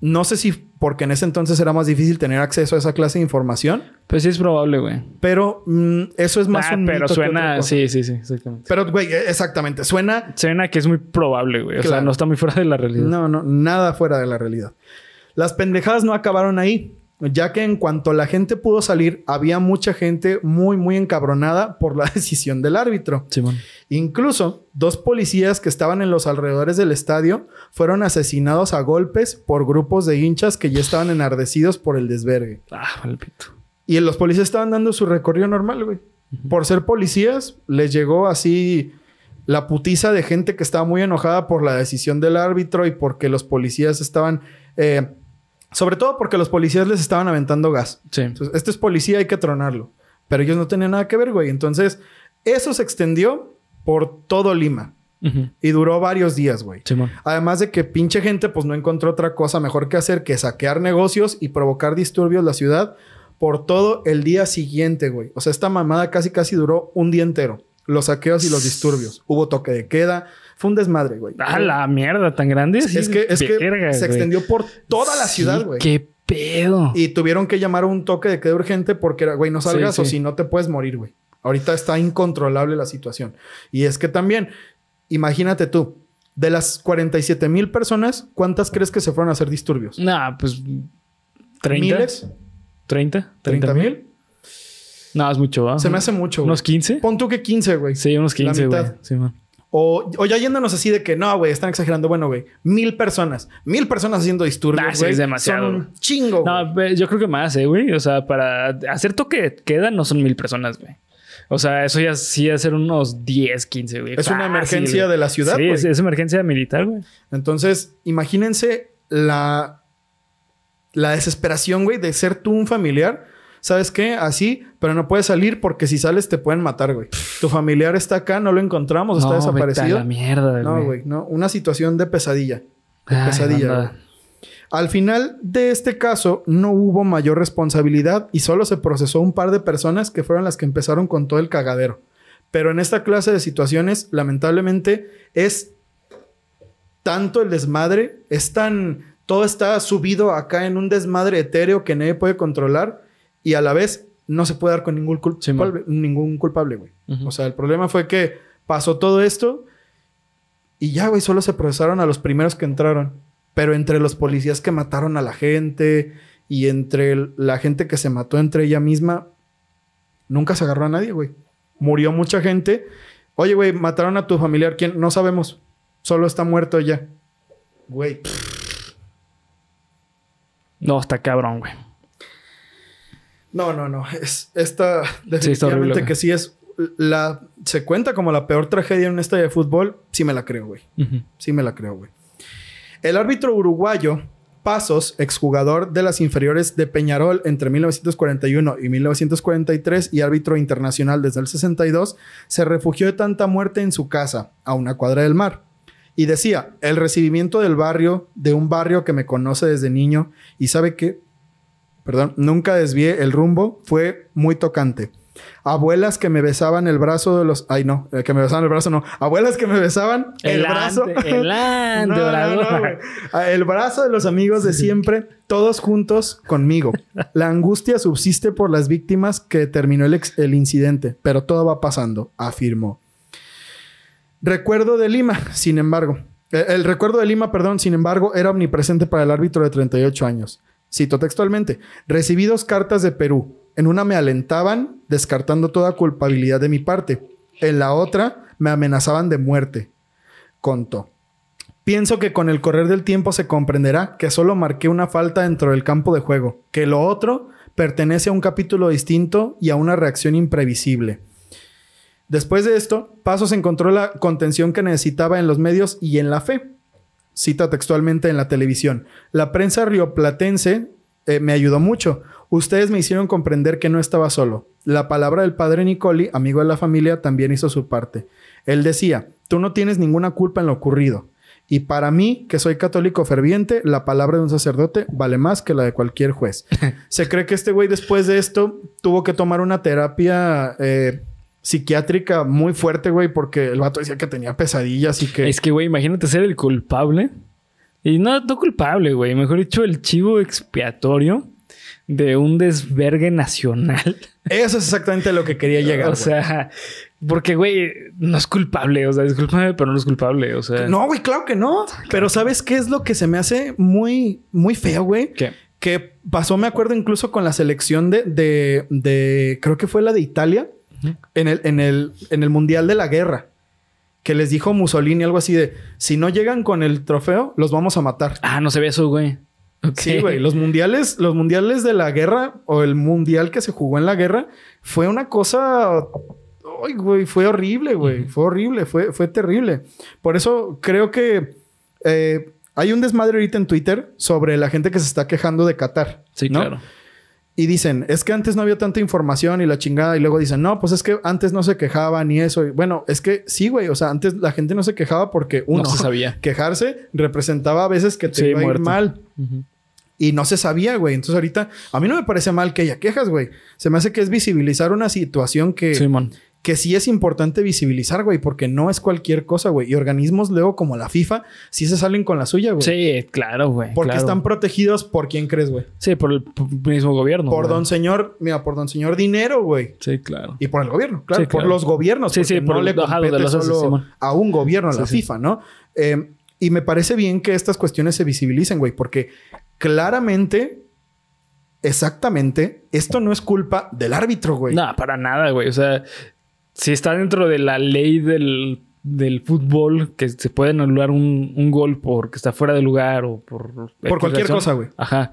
[SPEAKER 3] No sé si porque en ese entonces era más difícil tener acceso a esa clase de información,
[SPEAKER 1] Pues sí es probable, güey.
[SPEAKER 3] pero mm, eso es más
[SPEAKER 1] Ah,
[SPEAKER 3] un
[SPEAKER 1] pero
[SPEAKER 3] mito que
[SPEAKER 1] suena...
[SPEAKER 3] cosa.
[SPEAKER 1] Sí, sí, sí. Exactamente.
[SPEAKER 3] Pero, güey, e- exactamente. Suena
[SPEAKER 1] Suena que es muy probable, güey. O sea, no está muy fuera de la realidad.
[SPEAKER 3] No, no, nada fuera de la realidad. Las pendejadas no acabaron ahí, ya que en cuanto la gente pudo salir, había mucha gente muy, muy encabronada por la decisión del árbitro.
[SPEAKER 1] Simón.
[SPEAKER 3] Incluso dos policías que estaban en los alrededores del estadio fueron asesinados a golpes por grupos de hinchas que ya estaban enardecidos por el desvergue.
[SPEAKER 1] Ah, vale pito.
[SPEAKER 3] Y los policías estaban dando su recorrido normal, güey. Por ser policías, les llegó así la putiza de gente que estaba muy enojada por la decisión del árbitro y porque los policías estaban... eh, sobre todo porque los policías les estaban aventando gas.
[SPEAKER 1] Sí.
[SPEAKER 3] Entonces, este es policía, hay que tronarlo. Pero ellos no tenían nada que ver, güey. Entonces, eso se extendió por todo Lima. Y duró varios días, güey. Además de que pinche gente pues no encontró otra cosa mejor que hacer que saquear negocios y provocar disturbios en la ciudad por todo el día siguiente, güey. O sea, esta mamada casi casi duró un día entero. Los saqueos y los disturbios. Hubo toque de queda. Fue un desmadre, güey.
[SPEAKER 1] Ah, la mierda tan grande. Sí,
[SPEAKER 3] es que, es que se
[SPEAKER 1] güey.
[SPEAKER 3] extendió por toda la
[SPEAKER 1] Sí,
[SPEAKER 3] ciudad, güey.
[SPEAKER 1] Qué pedo.
[SPEAKER 3] Y tuvieron que llamar a un toque de queda urgente porque era, güey, no salgas
[SPEAKER 1] Sí,
[SPEAKER 3] o
[SPEAKER 1] sí.
[SPEAKER 3] si no te puedes morir, güey. Ahorita está incontrolable la situación. Y es que también, imagínate tú, de las 47 mil personas, ¿cuántas crees que se fueron a hacer disturbios?
[SPEAKER 1] Nah, pues 30.
[SPEAKER 3] ¿Miles?
[SPEAKER 1] 30.
[SPEAKER 3] ¿30 mil?
[SPEAKER 1] No, es mucho, ¿va?
[SPEAKER 3] Se me hace mucho, güey.
[SPEAKER 1] ¿Unos 15?
[SPEAKER 3] Pon tú que 15, güey.
[SPEAKER 1] Sí, unos 15, güey.
[SPEAKER 3] mitad.
[SPEAKER 1] Simón.
[SPEAKER 3] O, o ya yéndonos así de que no, güey, están exagerando. Bueno, güey, mil personas. Mil personas haciendo disturbios,
[SPEAKER 1] Ah, sí,
[SPEAKER 3] güey.
[SPEAKER 1] es demasiado,
[SPEAKER 3] Son un chingo.
[SPEAKER 1] No, yo creo que más, eh, güey. O sea, para hacer toque queda no son mil personas, güey. O sea, eso ya sí va a ser unos 10, 15, güey.
[SPEAKER 3] Es una emergencia de la ciudad,
[SPEAKER 1] Sí, es, es emergencia militar, güey.
[SPEAKER 3] Entonces, imagínense la, la desesperación, güey, de ser tú un familiar. ¿Sabes qué? Así, pero no puedes salir porque si sales te pueden matar, güey. Tu familiar está acá, no lo encontramos, está
[SPEAKER 1] No, vete a
[SPEAKER 3] desaparecido.
[SPEAKER 1] la mierda,
[SPEAKER 3] No, güey, no. Una situación de pesadilla. De
[SPEAKER 1] Ay,
[SPEAKER 3] pesadilla, güey. Al final de este caso, no hubo mayor responsabilidad y solo se procesó un par de personas que fueron las que empezaron con todo el cagadero. Pero en esta clase de situaciones, lamentablemente, es tanto el desmadre, es tan. Todo está subido acá en un desmadre etéreo que nadie puede controlar y a la vez no se puede dar con ningún, cul-
[SPEAKER 1] Sí, man.
[SPEAKER 3] culpable, ningún culpable, güey. O sea, el problema fue que pasó todo esto y ya, güey, solo se procesaron a los primeros que entraron. Pero entre los policías que mataron a la gente y entre la gente que se mató entre ella misma, nunca se agarró a nadie, güey. Murió mucha gente. Oye, güey, mataron a tu familiar. ¿Quién? No sabemos. Solo está muerto ya. Güey.
[SPEAKER 1] No, está cabrón, güey.
[SPEAKER 3] No, no, no. Es esta definitivamente
[SPEAKER 1] güey.
[SPEAKER 3] que sí es la se cuenta como la peor tragedia en un estadio de fútbol. Sí me la creo, güey. Sí me la creo, güey. El árbitro uruguayo Pasos, exjugador de las inferiores de Peñarol entre 1941 y 1943 y árbitro internacional desde el 62, se refugió de tanta muerte en su casa, a una cuadra del mar. Y decía, el recibimiento del barrio, de un barrio que me conoce desde niño y sabe que, perdón, nunca desvié el rumbo, fue muy tocante. Abuelas que me besaban el brazo de los. Ay, no, eh, que me besaban el brazo, no. Abuelas que me besaban el, brazo.
[SPEAKER 1] el ante,
[SPEAKER 3] No, no, no, güey. Ah, el brazo de los amigos de siempre, todos juntos conmigo. La angustia subsiste por las víctimas que terminó el, ex- el incidente, pero todo va pasando, afirmó. Recuerdo de Lima, sin embargo. eh, El recuerdo de Lima, perdón, sin embargo, era omnipresente para el árbitro de 38 años. Cito textualmente: Recibí dos cartas de Perú. En una me alentaban, descartando toda culpabilidad de mi parte. En la otra me amenazaban de muerte. Contó. Pienso que con el correr del tiempo se comprenderá que solo marqué una falta dentro del campo de juego, que lo otro pertenece a un capítulo distinto y a una reacción imprevisible. Después de esto, Pasos encontró la contención que necesitaba en los medios y en la fe. Cita textualmente en la televisión. La prensa rioplatense eh, me ayudó mucho. Ustedes me hicieron comprender que no estaba solo. La palabra del padre Nicoli, amigo de la familia, también hizo su parte. Él decía, tú no tienes ninguna culpa en lo ocurrido. Y para mí, que soy católico ferviente, la palabra de un sacerdote vale más que la de cualquier juez. Se cree que este güey después de esto tuvo que tomar una terapia eh, psiquiátrica muy fuerte, güey, porque el vato decía que tenía pesadillas y que...
[SPEAKER 1] Es que, güey, imagínate ser el culpable. Y no, no culpable, güey. Mejor dicho, el chivo expiatorio de un desvergue nacional.
[SPEAKER 3] Eso es exactamente lo que quería llegar.
[SPEAKER 1] o sea, porque, güey, no es culpable. O sea, discúlpame, pero no es culpable. O sea,
[SPEAKER 3] No, güey, claro que no. Pero ¿sabes qué es lo que se me hace muy, muy feo, güey?
[SPEAKER 1] ¿Qué?
[SPEAKER 3] Que pasó, me acuerdo, incluso con la selección de, de, de- creo que fue la de Italia, en, el, en, el, en el Mundial de la Guerra. Que les dijo Mussolini algo así de, si no llegan con el trofeo, los vamos a matar.
[SPEAKER 1] Ah, no se ve eso, güey.
[SPEAKER 3] Sí, güey. Los mundiales, los mundiales de la guerra o el mundial que se jugó en la guerra fue una cosa. Ay, güey, fue horrible, güey. Fue horrible, fue, fue terrible. Por eso creo que eh, hay un desmadre ahorita en Twitter sobre la gente que se está quejando de Qatar.
[SPEAKER 1] Sí,
[SPEAKER 3] ¿no?
[SPEAKER 1] claro.
[SPEAKER 3] Y dicen, es que antes no había tanta información y la chingada. Y luego dicen, no, pues es que antes no se quejaba ni eso. Y bueno, es que sí, güey. O sea, antes la gente no se quejaba porque uno,
[SPEAKER 1] No se sabía.
[SPEAKER 3] quejarse representaba a veces que te
[SPEAKER 1] Sí,
[SPEAKER 3] iba a ir
[SPEAKER 1] muerte.
[SPEAKER 3] mal. Y no se sabía, güey. Entonces ahorita a mí no me parece mal que haya quejas, güey. Se me hace que es visibilizar una situación que,
[SPEAKER 1] Simón.
[SPEAKER 3] Que sí es importante visibilizar, güey, porque no es cualquier cosa, güey. Y organismos luego como la FIFA sí se salen con la suya, güey.
[SPEAKER 1] Sí, claro, güey.
[SPEAKER 3] Porque
[SPEAKER 1] claro.
[SPEAKER 3] están protegidos por quién crees, güey.
[SPEAKER 1] Sí, por el mismo gobierno.
[SPEAKER 3] por
[SPEAKER 1] güey.
[SPEAKER 3] don señor, mira, por don señor dinero, güey.
[SPEAKER 1] Sí, claro.
[SPEAKER 3] Y por el gobierno, claro,
[SPEAKER 1] Sí,
[SPEAKER 3] por los gobiernos.
[SPEAKER 1] Sí, sí, por
[SPEAKER 3] no
[SPEAKER 1] el-
[SPEAKER 3] le compete
[SPEAKER 1] los
[SPEAKER 3] solo a un gobierno, a la
[SPEAKER 1] sí.
[SPEAKER 3] FIFA, ¿no? Eh, y me parece bien que estas cuestiones se visibilicen, güey, porque claramente, exactamente, esto no es culpa del árbitro, güey.
[SPEAKER 1] No, para nada, güey. O sea, si está dentro de la ley del, del fútbol, que se puede anular un, un gol porque está fuera de lugar o por...
[SPEAKER 3] Por cualquier cosa, güey.
[SPEAKER 1] Ajá.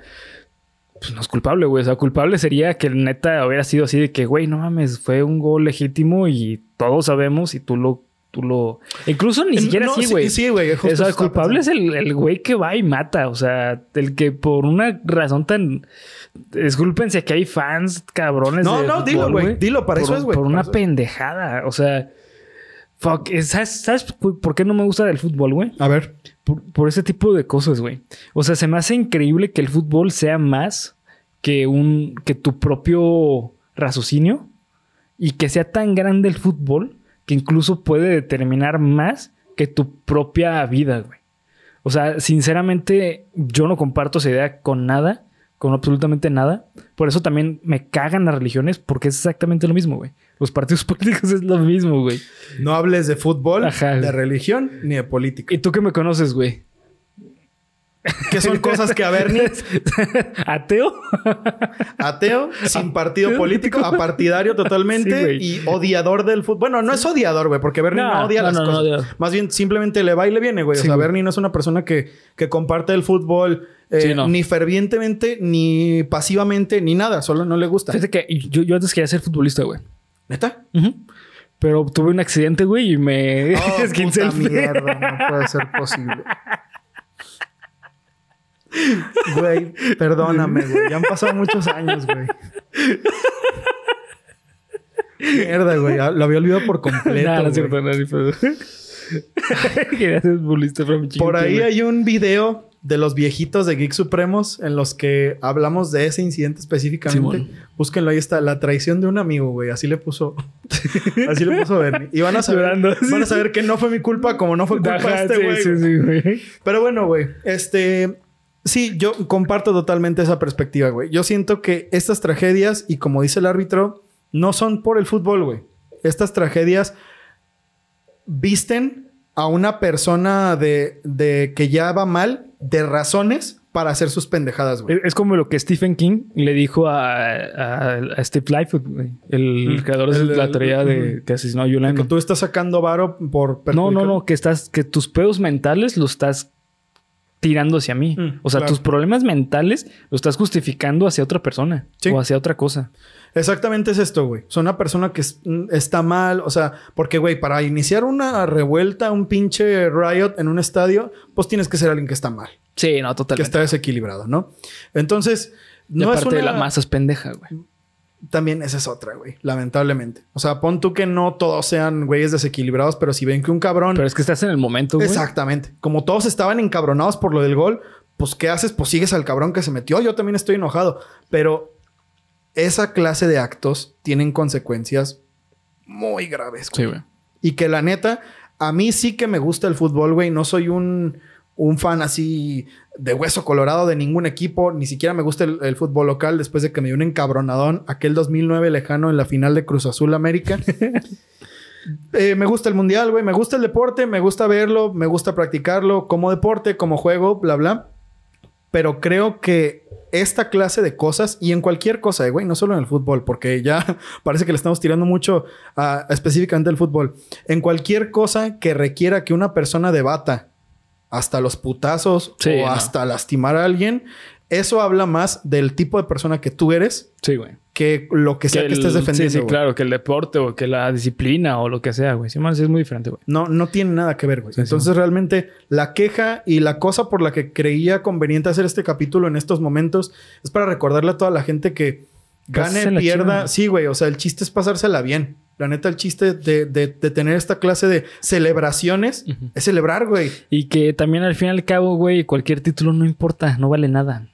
[SPEAKER 1] Pues no es culpable, güey. O sea, culpable sería que neta hubiera sido así de que, güey, no mames, fue un gol legítimo y todos sabemos y tú lo... Tú lo... Incluso ni siquiera
[SPEAKER 3] No,
[SPEAKER 1] así,
[SPEAKER 3] sí,
[SPEAKER 1] güey.
[SPEAKER 3] Sí, güey.
[SPEAKER 1] O sea, el culpable es
[SPEAKER 3] pensando.
[SPEAKER 1] el, el güey que va y mata. O sea, el que por una razón tan. Discúlpense que hay fans cabrones.
[SPEAKER 3] No,
[SPEAKER 1] de
[SPEAKER 3] no, dilo, güey. Dilo, para
[SPEAKER 1] Por-
[SPEAKER 3] eso es, güey.
[SPEAKER 1] Por una
[SPEAKER 3] eso
[SPEAKER 1] pendejada. O sea, fuck. ¿Sabes, ¿Sabes por qué no me gusta el fútbol, güey?
[SPEAKER 3] A ver.
[SPEAKER 1] Por, por ese tipo de cosas, güey. O sea, se me hace increíble que el fútbol sea más que un. que tu propio raciocinio. Y que sea tan grande el fútbol que incluso puede determinar más que tu propia vida, güey. O sea, sinceramente, yo no comparto esa idea con nada, con absolutamente nada. Por eso también me cagan las religiones, porque es exactamente lo mismo, güey. Los partidos políticos es lo mismo, güey.
[SPEAKER 3] No hables de fútbol,
[SPEAKER 1] Ajá.
[SPEAKER 3] de religión, ni de política.
[SPEAKER 1] ¿Y tú que me conoces, güey?
[SPEAKER 3] Que son cosas que a Bernie,
[SPEAKER 1] ¿Ateo?
[SPEAKER 3] ateo, sin partido político, apartidario totalmente
[SPEAKER 1] Sí,
[SPEAKER 3] y odiador del fútbol. Bueno, no es odiador, güey, porque Bernie no,
[SPEAKER 1] No,
[SPEAKER 3] odia
[SPEAKER 1] no,
[SPEAKER 3] las
[SPEAKER 1] no,
[SPEAKER 3] cosas. Más bien, simplemente le va y le viene, güey.
[SPEAKER 1] Sí,
[SPEAKER 3] o sea. Bernie no es una persona que, que comparte el fútbol eh,
[SPEAKER 1] Sí,
[SPEAKER 3] ni fervientemente, ni pasivamente, ni nada. Solo no le gusta.
[SPEAKER 1] Fíjate que yo, yo antes quería ser futbolista, güey.
[SPEAKER 3] ¿Neta?
[SPEAKER 1] Pero tuve un accidente, güey, y me
[SPEAKER 3] Oh, puta mierda, no puede ser posible. Güey, perdóname, güey. Ya han pasado muchos años, güey. Mierda, güey. Lo había olvidado por completo.
[SPEAKER 1] Nah, no es
[SPEAKER 3] güey.
[SPEAKER 1] cierto, no,
[SPEAKER 3] Por ahí hay un video de los viejitos de Geek Supremos en los que hablamos de ese incidente específicamente.
[SPEAKER 1] Simón.
[SPEAKER 3] Búsquenlo, ahí está. La traición de un amigo, güey. Así le puso. así le puso Bernie. Y van a saber,
[SPEAKER 1] Llorando.
[SPEAKER 3] van a saber que no fue mi culpa como no fue culpa
[SPEAKER 1] Ajá,
[SPEAKER 3] este
[SPEAKER 1] sí,
[SPEAKER 3] güey.
[SPEAKER 1] sí, sí, güey.
[SPEAKER 3] Pero bueno, güey. Este. Sí, yo comparto totalmente esa perspectiva, güey. Yo siento que estas tragedias, y como dice el árbitro, no son por el fútbol, güey. Estas tragedias visten a una persona de, de que ya va mal de razones para hacer sus pendejadas, güey.
[SPEAKER 1] Es- como lo que Stephen King le dijo a, a, a Steve Lightfoot, güey, el
[SPEAKER 3] Mm.
[SPEAKER 1] creador de la teoría de que asesinó a.
[SPEAKER 3] Que tú estás sacando varo por
[SPEAKER 1] No, no,
[SPEAKER 3] perjudicar-
[SPEAKER 1] no, que estás, que tus pedos mentales los estás tirando hacia mí.
[SPEAKER 3] Mm,
[SPEAKER 1] o sea,
[SPEAKER 3] claro.
[SPEAKER 1] tus problemas mentales los estás justificando hacia otra persona
[SPEAKER 3] Sí.
[SPEAKER 1] o hacia otra cosa.
[SPEAKER 3] Exactamente es esto, güey. Son una persona que es- mm, está mal, o sea, porque, güey, para iniciar una revuelta, un pinche riot en un estadio, pues tienes que ser alguien que está mal,
[SPEAKER 1] Sí, no,
[SPEAKER 3] que
[SPEAKER 1] totalmente.
[SPEAKER 3] está desequilibrado, ¿no? Entonces, no es
[SPEAKER 1] aparte
[SPEAKER 3] una...
[SPEAKER 1] de la masa es pendeja, güey.
[SPEAKER 3] También esa es otra, güey, lamentablemente. O sea, pon tú que no todos sean güeyes desequilibrados, pero si ven que un cabrón...
[SPEAKER 1] Pero es que estás en el momento, güey.
[SPEAKER 3] Exactamente. Como todos estaban encabronados por lo del gol, pues ¿qué haces? Pues sigues al cabrón que se metió. Yo también estoy enojado. Pero esa clase de actos tienen consecuencias muy graves. güey.
[SPEAKER 1] Sí, güey.
[SPEAKER 3] Y que la neta, a mí sí que me gusta el fútbol, güey. No soy un, un fan así de hueso colorado de ningún equipo. Ni siquiera me gusta el, el fútbol local después de que me dio un encabronadón aquel 2009 lejano en la final de Cruz Azul América. Eh, me gusta el mundial, güey. Me gusta el deporte, me gusta verlo, me gusta practicarlo como deporte, como juego, bla, bla. Pero creo que esta clase de cosas, y en cualquier cosa, eh, güey, no solo en el fútbol, porque ya parece que le estamos tirando mucho a, específicamente al fútbol. En cualquier cosa que requiera que una persona debata hasta los putazos
[SPEAKER 1] Sí,
[SPEAKER 3] o
[SPEAKER 1] no.
[SPEAKER 3] hasta lastimar a alguien, eso habla más del tipo de persona que tú eres
[SPEAKER 1] Sí, güey.
[SPEAKER 3] que lo que sea que,
[SPEAKER 1] el-
[SPEAKER 3] estés defendiendo.
[SPEAKER 1] Sí, sí,
[SPEAKER 3] güey.
[SPEAKER 1] claro, que el deporte o que la disciplina o lo que sea, güey. Sí, man, sí es muy diferente, güey.
[SPEAKER 3] No, no tiene nada que ver, güey.
[SPEAKER 1] Sí,
[SPEAKER 3] Entonces, realmente, la queja y la cosa por la que creía conveniente hacer este capítulo en estos momentos es para recordarle a toda la gente que gane, pierda.
[SPEAKER 1] chido.
[SPEAKER 3] Sí, güey. O sea, el chiste es pasársela bien. La neta, el chiste de, de- de tener esta clase de celebraciones es celebrar, güey.
[SPEAKER 1] Y que también al fin y al cabo, güey, cualquier título no importa, no vale nada.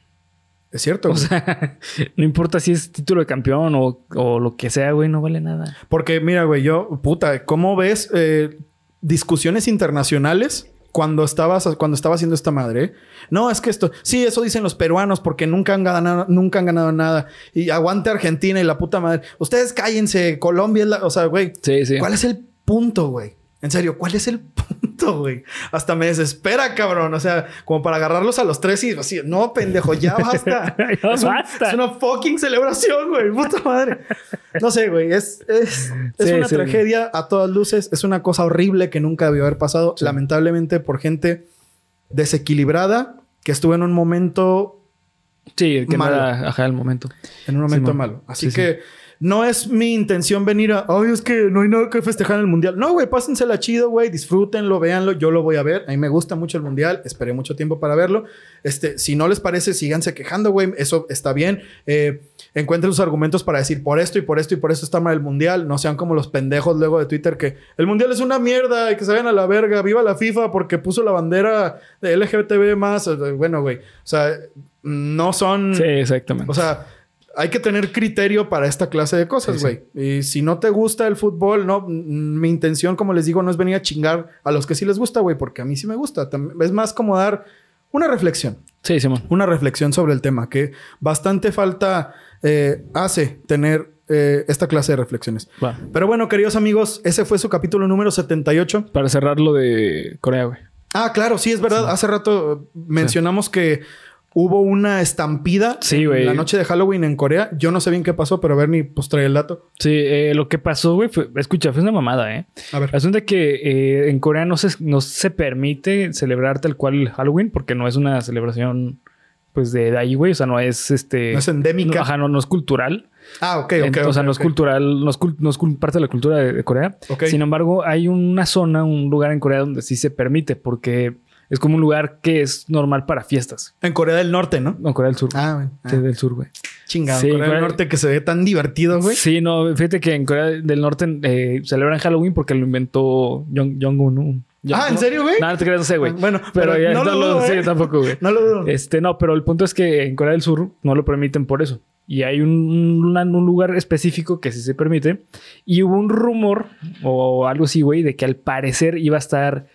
[SPEAKER 3] Es cierto.
[SPEAKER 1] O
[SPEAKER 3] güey.
[SPEAKER 1] sea, no importa si es título de campeón o, o lo que sea, güey, no vale nada.
[SPEAKER 3] Porque, mira, güey, yo, puta, ¿cómo ves eh, discusiones internacionales cuando estabas, cuando estaba haciendo esta madre? No, es que esto, sí, eso dicen los peruanos porque nunca han ganado, nunca han ganado nada. Y aguante Argentina y la puta madre. Ustedes cállense, Colombia es la, o sea, güey,
[SPEAKER 1] Sí, sí.
[SPEAKER 3] ¿cuál es el punto, güey? En serio, ¿cuál es el punto, güey? Hasta me desespera, cabrón. O sea, como para agarrarlos a los tres y así, no, pendejo, ya basta. Es, un-
[SPEAKER 1] basta.
[SPEAKER 3] es una fucking celebración, güey. Puta madre. No sé, güey. Es, es, es
[SPEAKER 1] Sí,
[SPEAKER 3] una
[SPEAKER 1] sí.
[SPEAKER 3] tragedia a todas luces. Es una cosa horrible que nunca debió haber pasado.
[SPEAKER 1] Sí.
[SPEAKER 3] Lamentablemente por gente desequilibrada que estuvo en un momento,
[SPEAKER 1] Sí, que
[SPEAKER 3] Malo.
[SPEAKER 1] ajá, el momento.
[SPEAKER 3] en un momento malo. Así
[SPEAKER 1] Sí,
[SPEAKER 3] que no es mi intención venir a, ay, es que no hay nada que festejar en el mundial. No, güey, pásensela chido, güey. Disfrútenlo, véanlo. Yo lo voy a ver. A mí me gusta mucho el mundial. Esperé mucho tiempo para verlo. Este, si no les parece, síganse quejando, güey. Eso está bien. Eh, encuentren sus argumentos para decir por esto y por esto y por esto está mal el mundial. No sean como los pendejos luego de Twitter que el mundial es una mierda y que se vayan a la verga. Viva la FIFA porque puso la bandera de LGBTB más. Bueno, güey. O sea, no son.
[SPEAKER 1] Sí, exactamente.
[SPEAKER 3] O sea, hay que tener criterio para esta clase de cosas,
[SPEAKER 1] Sí,
[SPEAKER 3] güey. Y si no te gusta el fútbol, no, mm, mi intención, como les digo, no es venir a chingar a los que sí les gusta, güey, porque a mí sí me gusta. Es más como dar una reflexión,
[SPEAKER 1] sí, Simón.
[SPEAKER 3] una reflexión sobre el tema, que bastante falta eh, hace tener eh, esta clase de reflexiones.
[SPEAKER 1] Va.
[SPEAKER 3] Pero bueno, queridos amigos, ese fue su capítulo número 78.
[SPEAKER 1] Para cerrar lo de Corea, güey.
[SPEAKER 3] Ah, claro, sí, es verdad. Hace rato eh, mencionamos que hubo una estampida
[SPEAKER 1] Sí,
[SPEAKER 3] en la noche de Halloween en Corea. Yo no sé bien qué pasó, pero Bernie, pues trae el dato.
[SPEAKER 1] Sí, eh, lo que pasó, güey, fue, escucha, fue una mamada, ¿eh?
[SPEAKER 3] A ver.
[SPEAKER 1] Asunto que eh, en Corea no se, no se permite celebrar tal cual Halloween porque no es una celebración, pues, de, de ahí, güey. O sea, no es este.
[SPEAKER 3] No es endémica.
[SPEAKER 1] No, ajá, no, no es cultural.
[SPEAKER 3] Ah, ok, ok.
[SPEAKER 1] Entonces, o sea, no es cultural, no es, no parte de la cultura de, de Corea.
[SPEAKER 3] Ok.
[SPEAKER 1] Sin embargo, hay una zona, un lugar en Corea donde sí se permite porque es como un lugar que es normal para fiestas.
[SPEAKER 3] En Corea del Norte, ¿no?
[SPEAKER 1] No, Corea del Sur.
[SPEAKER 3] Ah, güey.
[SPEAKER 1] Sí,
[SPEAKER 3] Ah,
[SPEAKER 1] del sur, güey.
[SPEAKER 3] chingado.
[SPEAKER 1] Sí,
[SPEAKER 3] Corea del Norte que se ve tan divertido, güey.
[SPEAKER 1] Sí, no, fíjate que en Corea del Norte eh, celebran Halloween porque lo inventó Jong- Jong-un, un,
[SPEAKER 3] Ah, ¿en serio, güey?
[SPEAKER 1] No, no te creas, no sé, güey.
[SPEAKER 3] Bueno,
[SPEAKER 1] pero,
[SPEAKER 3] pero
[SPEAKER 1] ya
[SPEAKER 3] no
[SPEAKER 1] no,
[SPEAKER 3] lo dudo,
[SPEAKER 1] sí,
[SPEAKER 3] ¿eh?
[SPEAKER 1] yo tampoco, güey.
[SPEAKER 3] No lo dudo.
[SPEAKER 1] Este, no, pero el punto es que en Corea del Sur no lo permiten por eso. Y hay un lugar específico que sí se permite. Y hubo un rumor o algo así, güey, de que al parecer iba a estar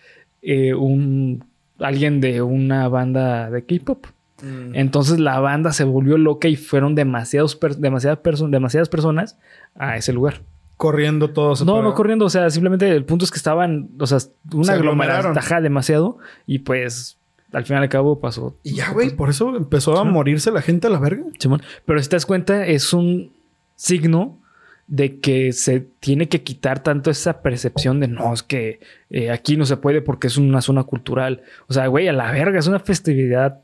[SPEAKER 1] eh, un alguien de una banda de K-pop.
[SPEAKER 3] Mm.
[SPEAKER 1] Entonces la banda se volvió loca y fueron demasiados per- demasiadas, perso- demasiadas personas a ese lugar.
[SPEAKER 3] Corriendo todos.
[SPEAKER 1] No,
[SPEAKER 3] para-
[SPEAKER 1] no corriendo, o sea, simplemente el punto es que estaban, o sea,
[SPEAKER 3] Se
[SPEAKER 1] una
[SPEAKER 3] aglomeraron.
[SPEAKER 1] ajá, demasiado y pues al final y al cabo pasó.
[SPEAKER 3] Y ya, güey, por eso empezó a
[SPEAKER 1] Sí.
[SPEAKER 3] morirse la gente a la verga.
[SPEAKER 1] Simón. Pero si te das cuenta, es un signo de que se tiene que quitar tanto esa percepción de no, es que eh, aquí no se puede porque es una zona cultural. O sea, güey, a la verga, es una festividad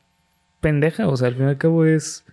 [SPEAKER 1] pendeja. O sea, al fin y al cabo es.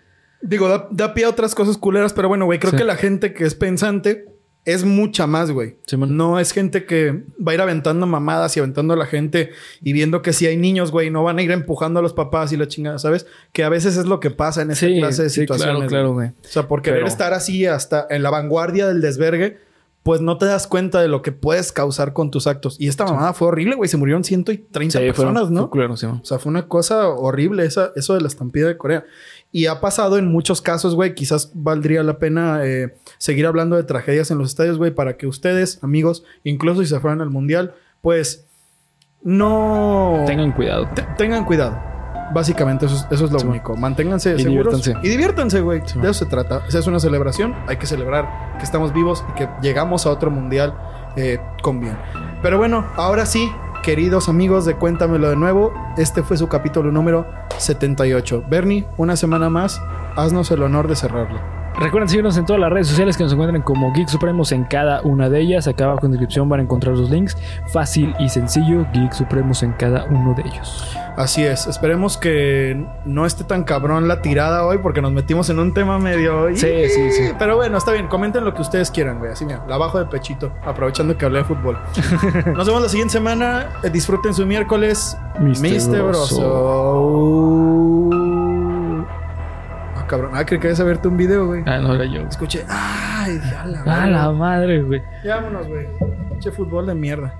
[SPEAKER 3] Digo, da, da pie a otras cosas culeras, pero bueno, güey, creo
[SPEAKER 1] Sí.
[SPEAKER 3] que la gente que es pensante es mucha más, güey. No es gente que va a ir aventando mamadas y aventando a la gente y viendo que si hay niños, güey, no van a ir empujando a los papás y la chingada, ¿sabes? Que a veces es lo que pasa en esta
[SPEAKER 1] Sí,
[SPEAKER 3] clase de
[SPEAKER 1] sí,
[SPEAKER 3] situaciones.
[SPEAKER 1] claro, claro, güey.
[SPEAKER 3] O sea, por querer
[SPEAKER 1] Pero-
[SPEAKER 3] estar así hasta en la vanguardia del desvergue, pues no te das cuenta de lo que puedes causar con tus actos. Y esta mamada fue horrible, güey. Se murieron 130
[SPEAKER 1] Sí,
[SPEAKER 3] personas,
[SPEAKER 1] fueron-
[SPEAKER 3] ¿no?
[SPEAKER 1] fue Simón.
[SPEAKER 3] O sea, fue una cosa horrible esa, eso de la estampida de Corea. Y ha pasado en muchos casos, güey. Quizás valdría la pena eh, seguir hablando de tragedias en los estadios, güey, para que ustedes, amigos, incluso si se fueran al mundial, pues no
[SPEAKER 1] Tengan cuidado.
[SPEAKER 3] te- tengan cuidado. Básicamente, eso es, eso es lo
[SPEAKER 1] Sí,
[SPEAKER 3] único. Manténganse
[SPEAKER 1] Y
[SPEAKER 3] seguros
[SPEAKER 1] diviértanse.
[SPEAKER 3] y diviértanse, güey.
[SPEAKER 1] Sí,
[SPEAKER 3] de eso se trata. Esa es una celebración. Hay que celebrar que estamos vivos y que llegamos a otro mundial eh, con bien. Pero bueno, ahora sí, queridos amigos de Cuéntamelo de nuevo, este fue su capítulo número 78. Bernie, una semana más, haznos el honor de cerrarlo.
[SPEAKER 1] Recuerden seguirnos en todas las redes sociales que nos encuentren como Geek Supremos en cada una de ellas. Acá abajo en la descripción van a encontrar los links. Fácil y sencillo, Geek Supremos en cada uno de ellos.
[SPEAKER 3] Así es, esperemos que no esté tan cabrón la tirada hoy porque nos metimos en un tema medio...
[SPEAKER 1] Sí, sí, sí.
[SPEAKER 3] Pero bueno, está bien, comenten lo que ustedes quieran, güey. Así mira, la bajo de pechito, aprovechando que hablé de fútbol. Nos vemos la siguiente semana. Eh, disfruten su miércoles.
[SPEAKER 1] Mister
[SPEAKER 3] Broso. Ah, cabrón. Ah, creí que ibas a verte un video, güey.
[SPEAKER 1] Ah, no era yo.
[SPEAKER 3] Escuché. Ay, ya la
[SPEAKER 1] Ah, la madre, güey.
[SPEAKER 3] Vámonos, güey. Che fútbol de mierda.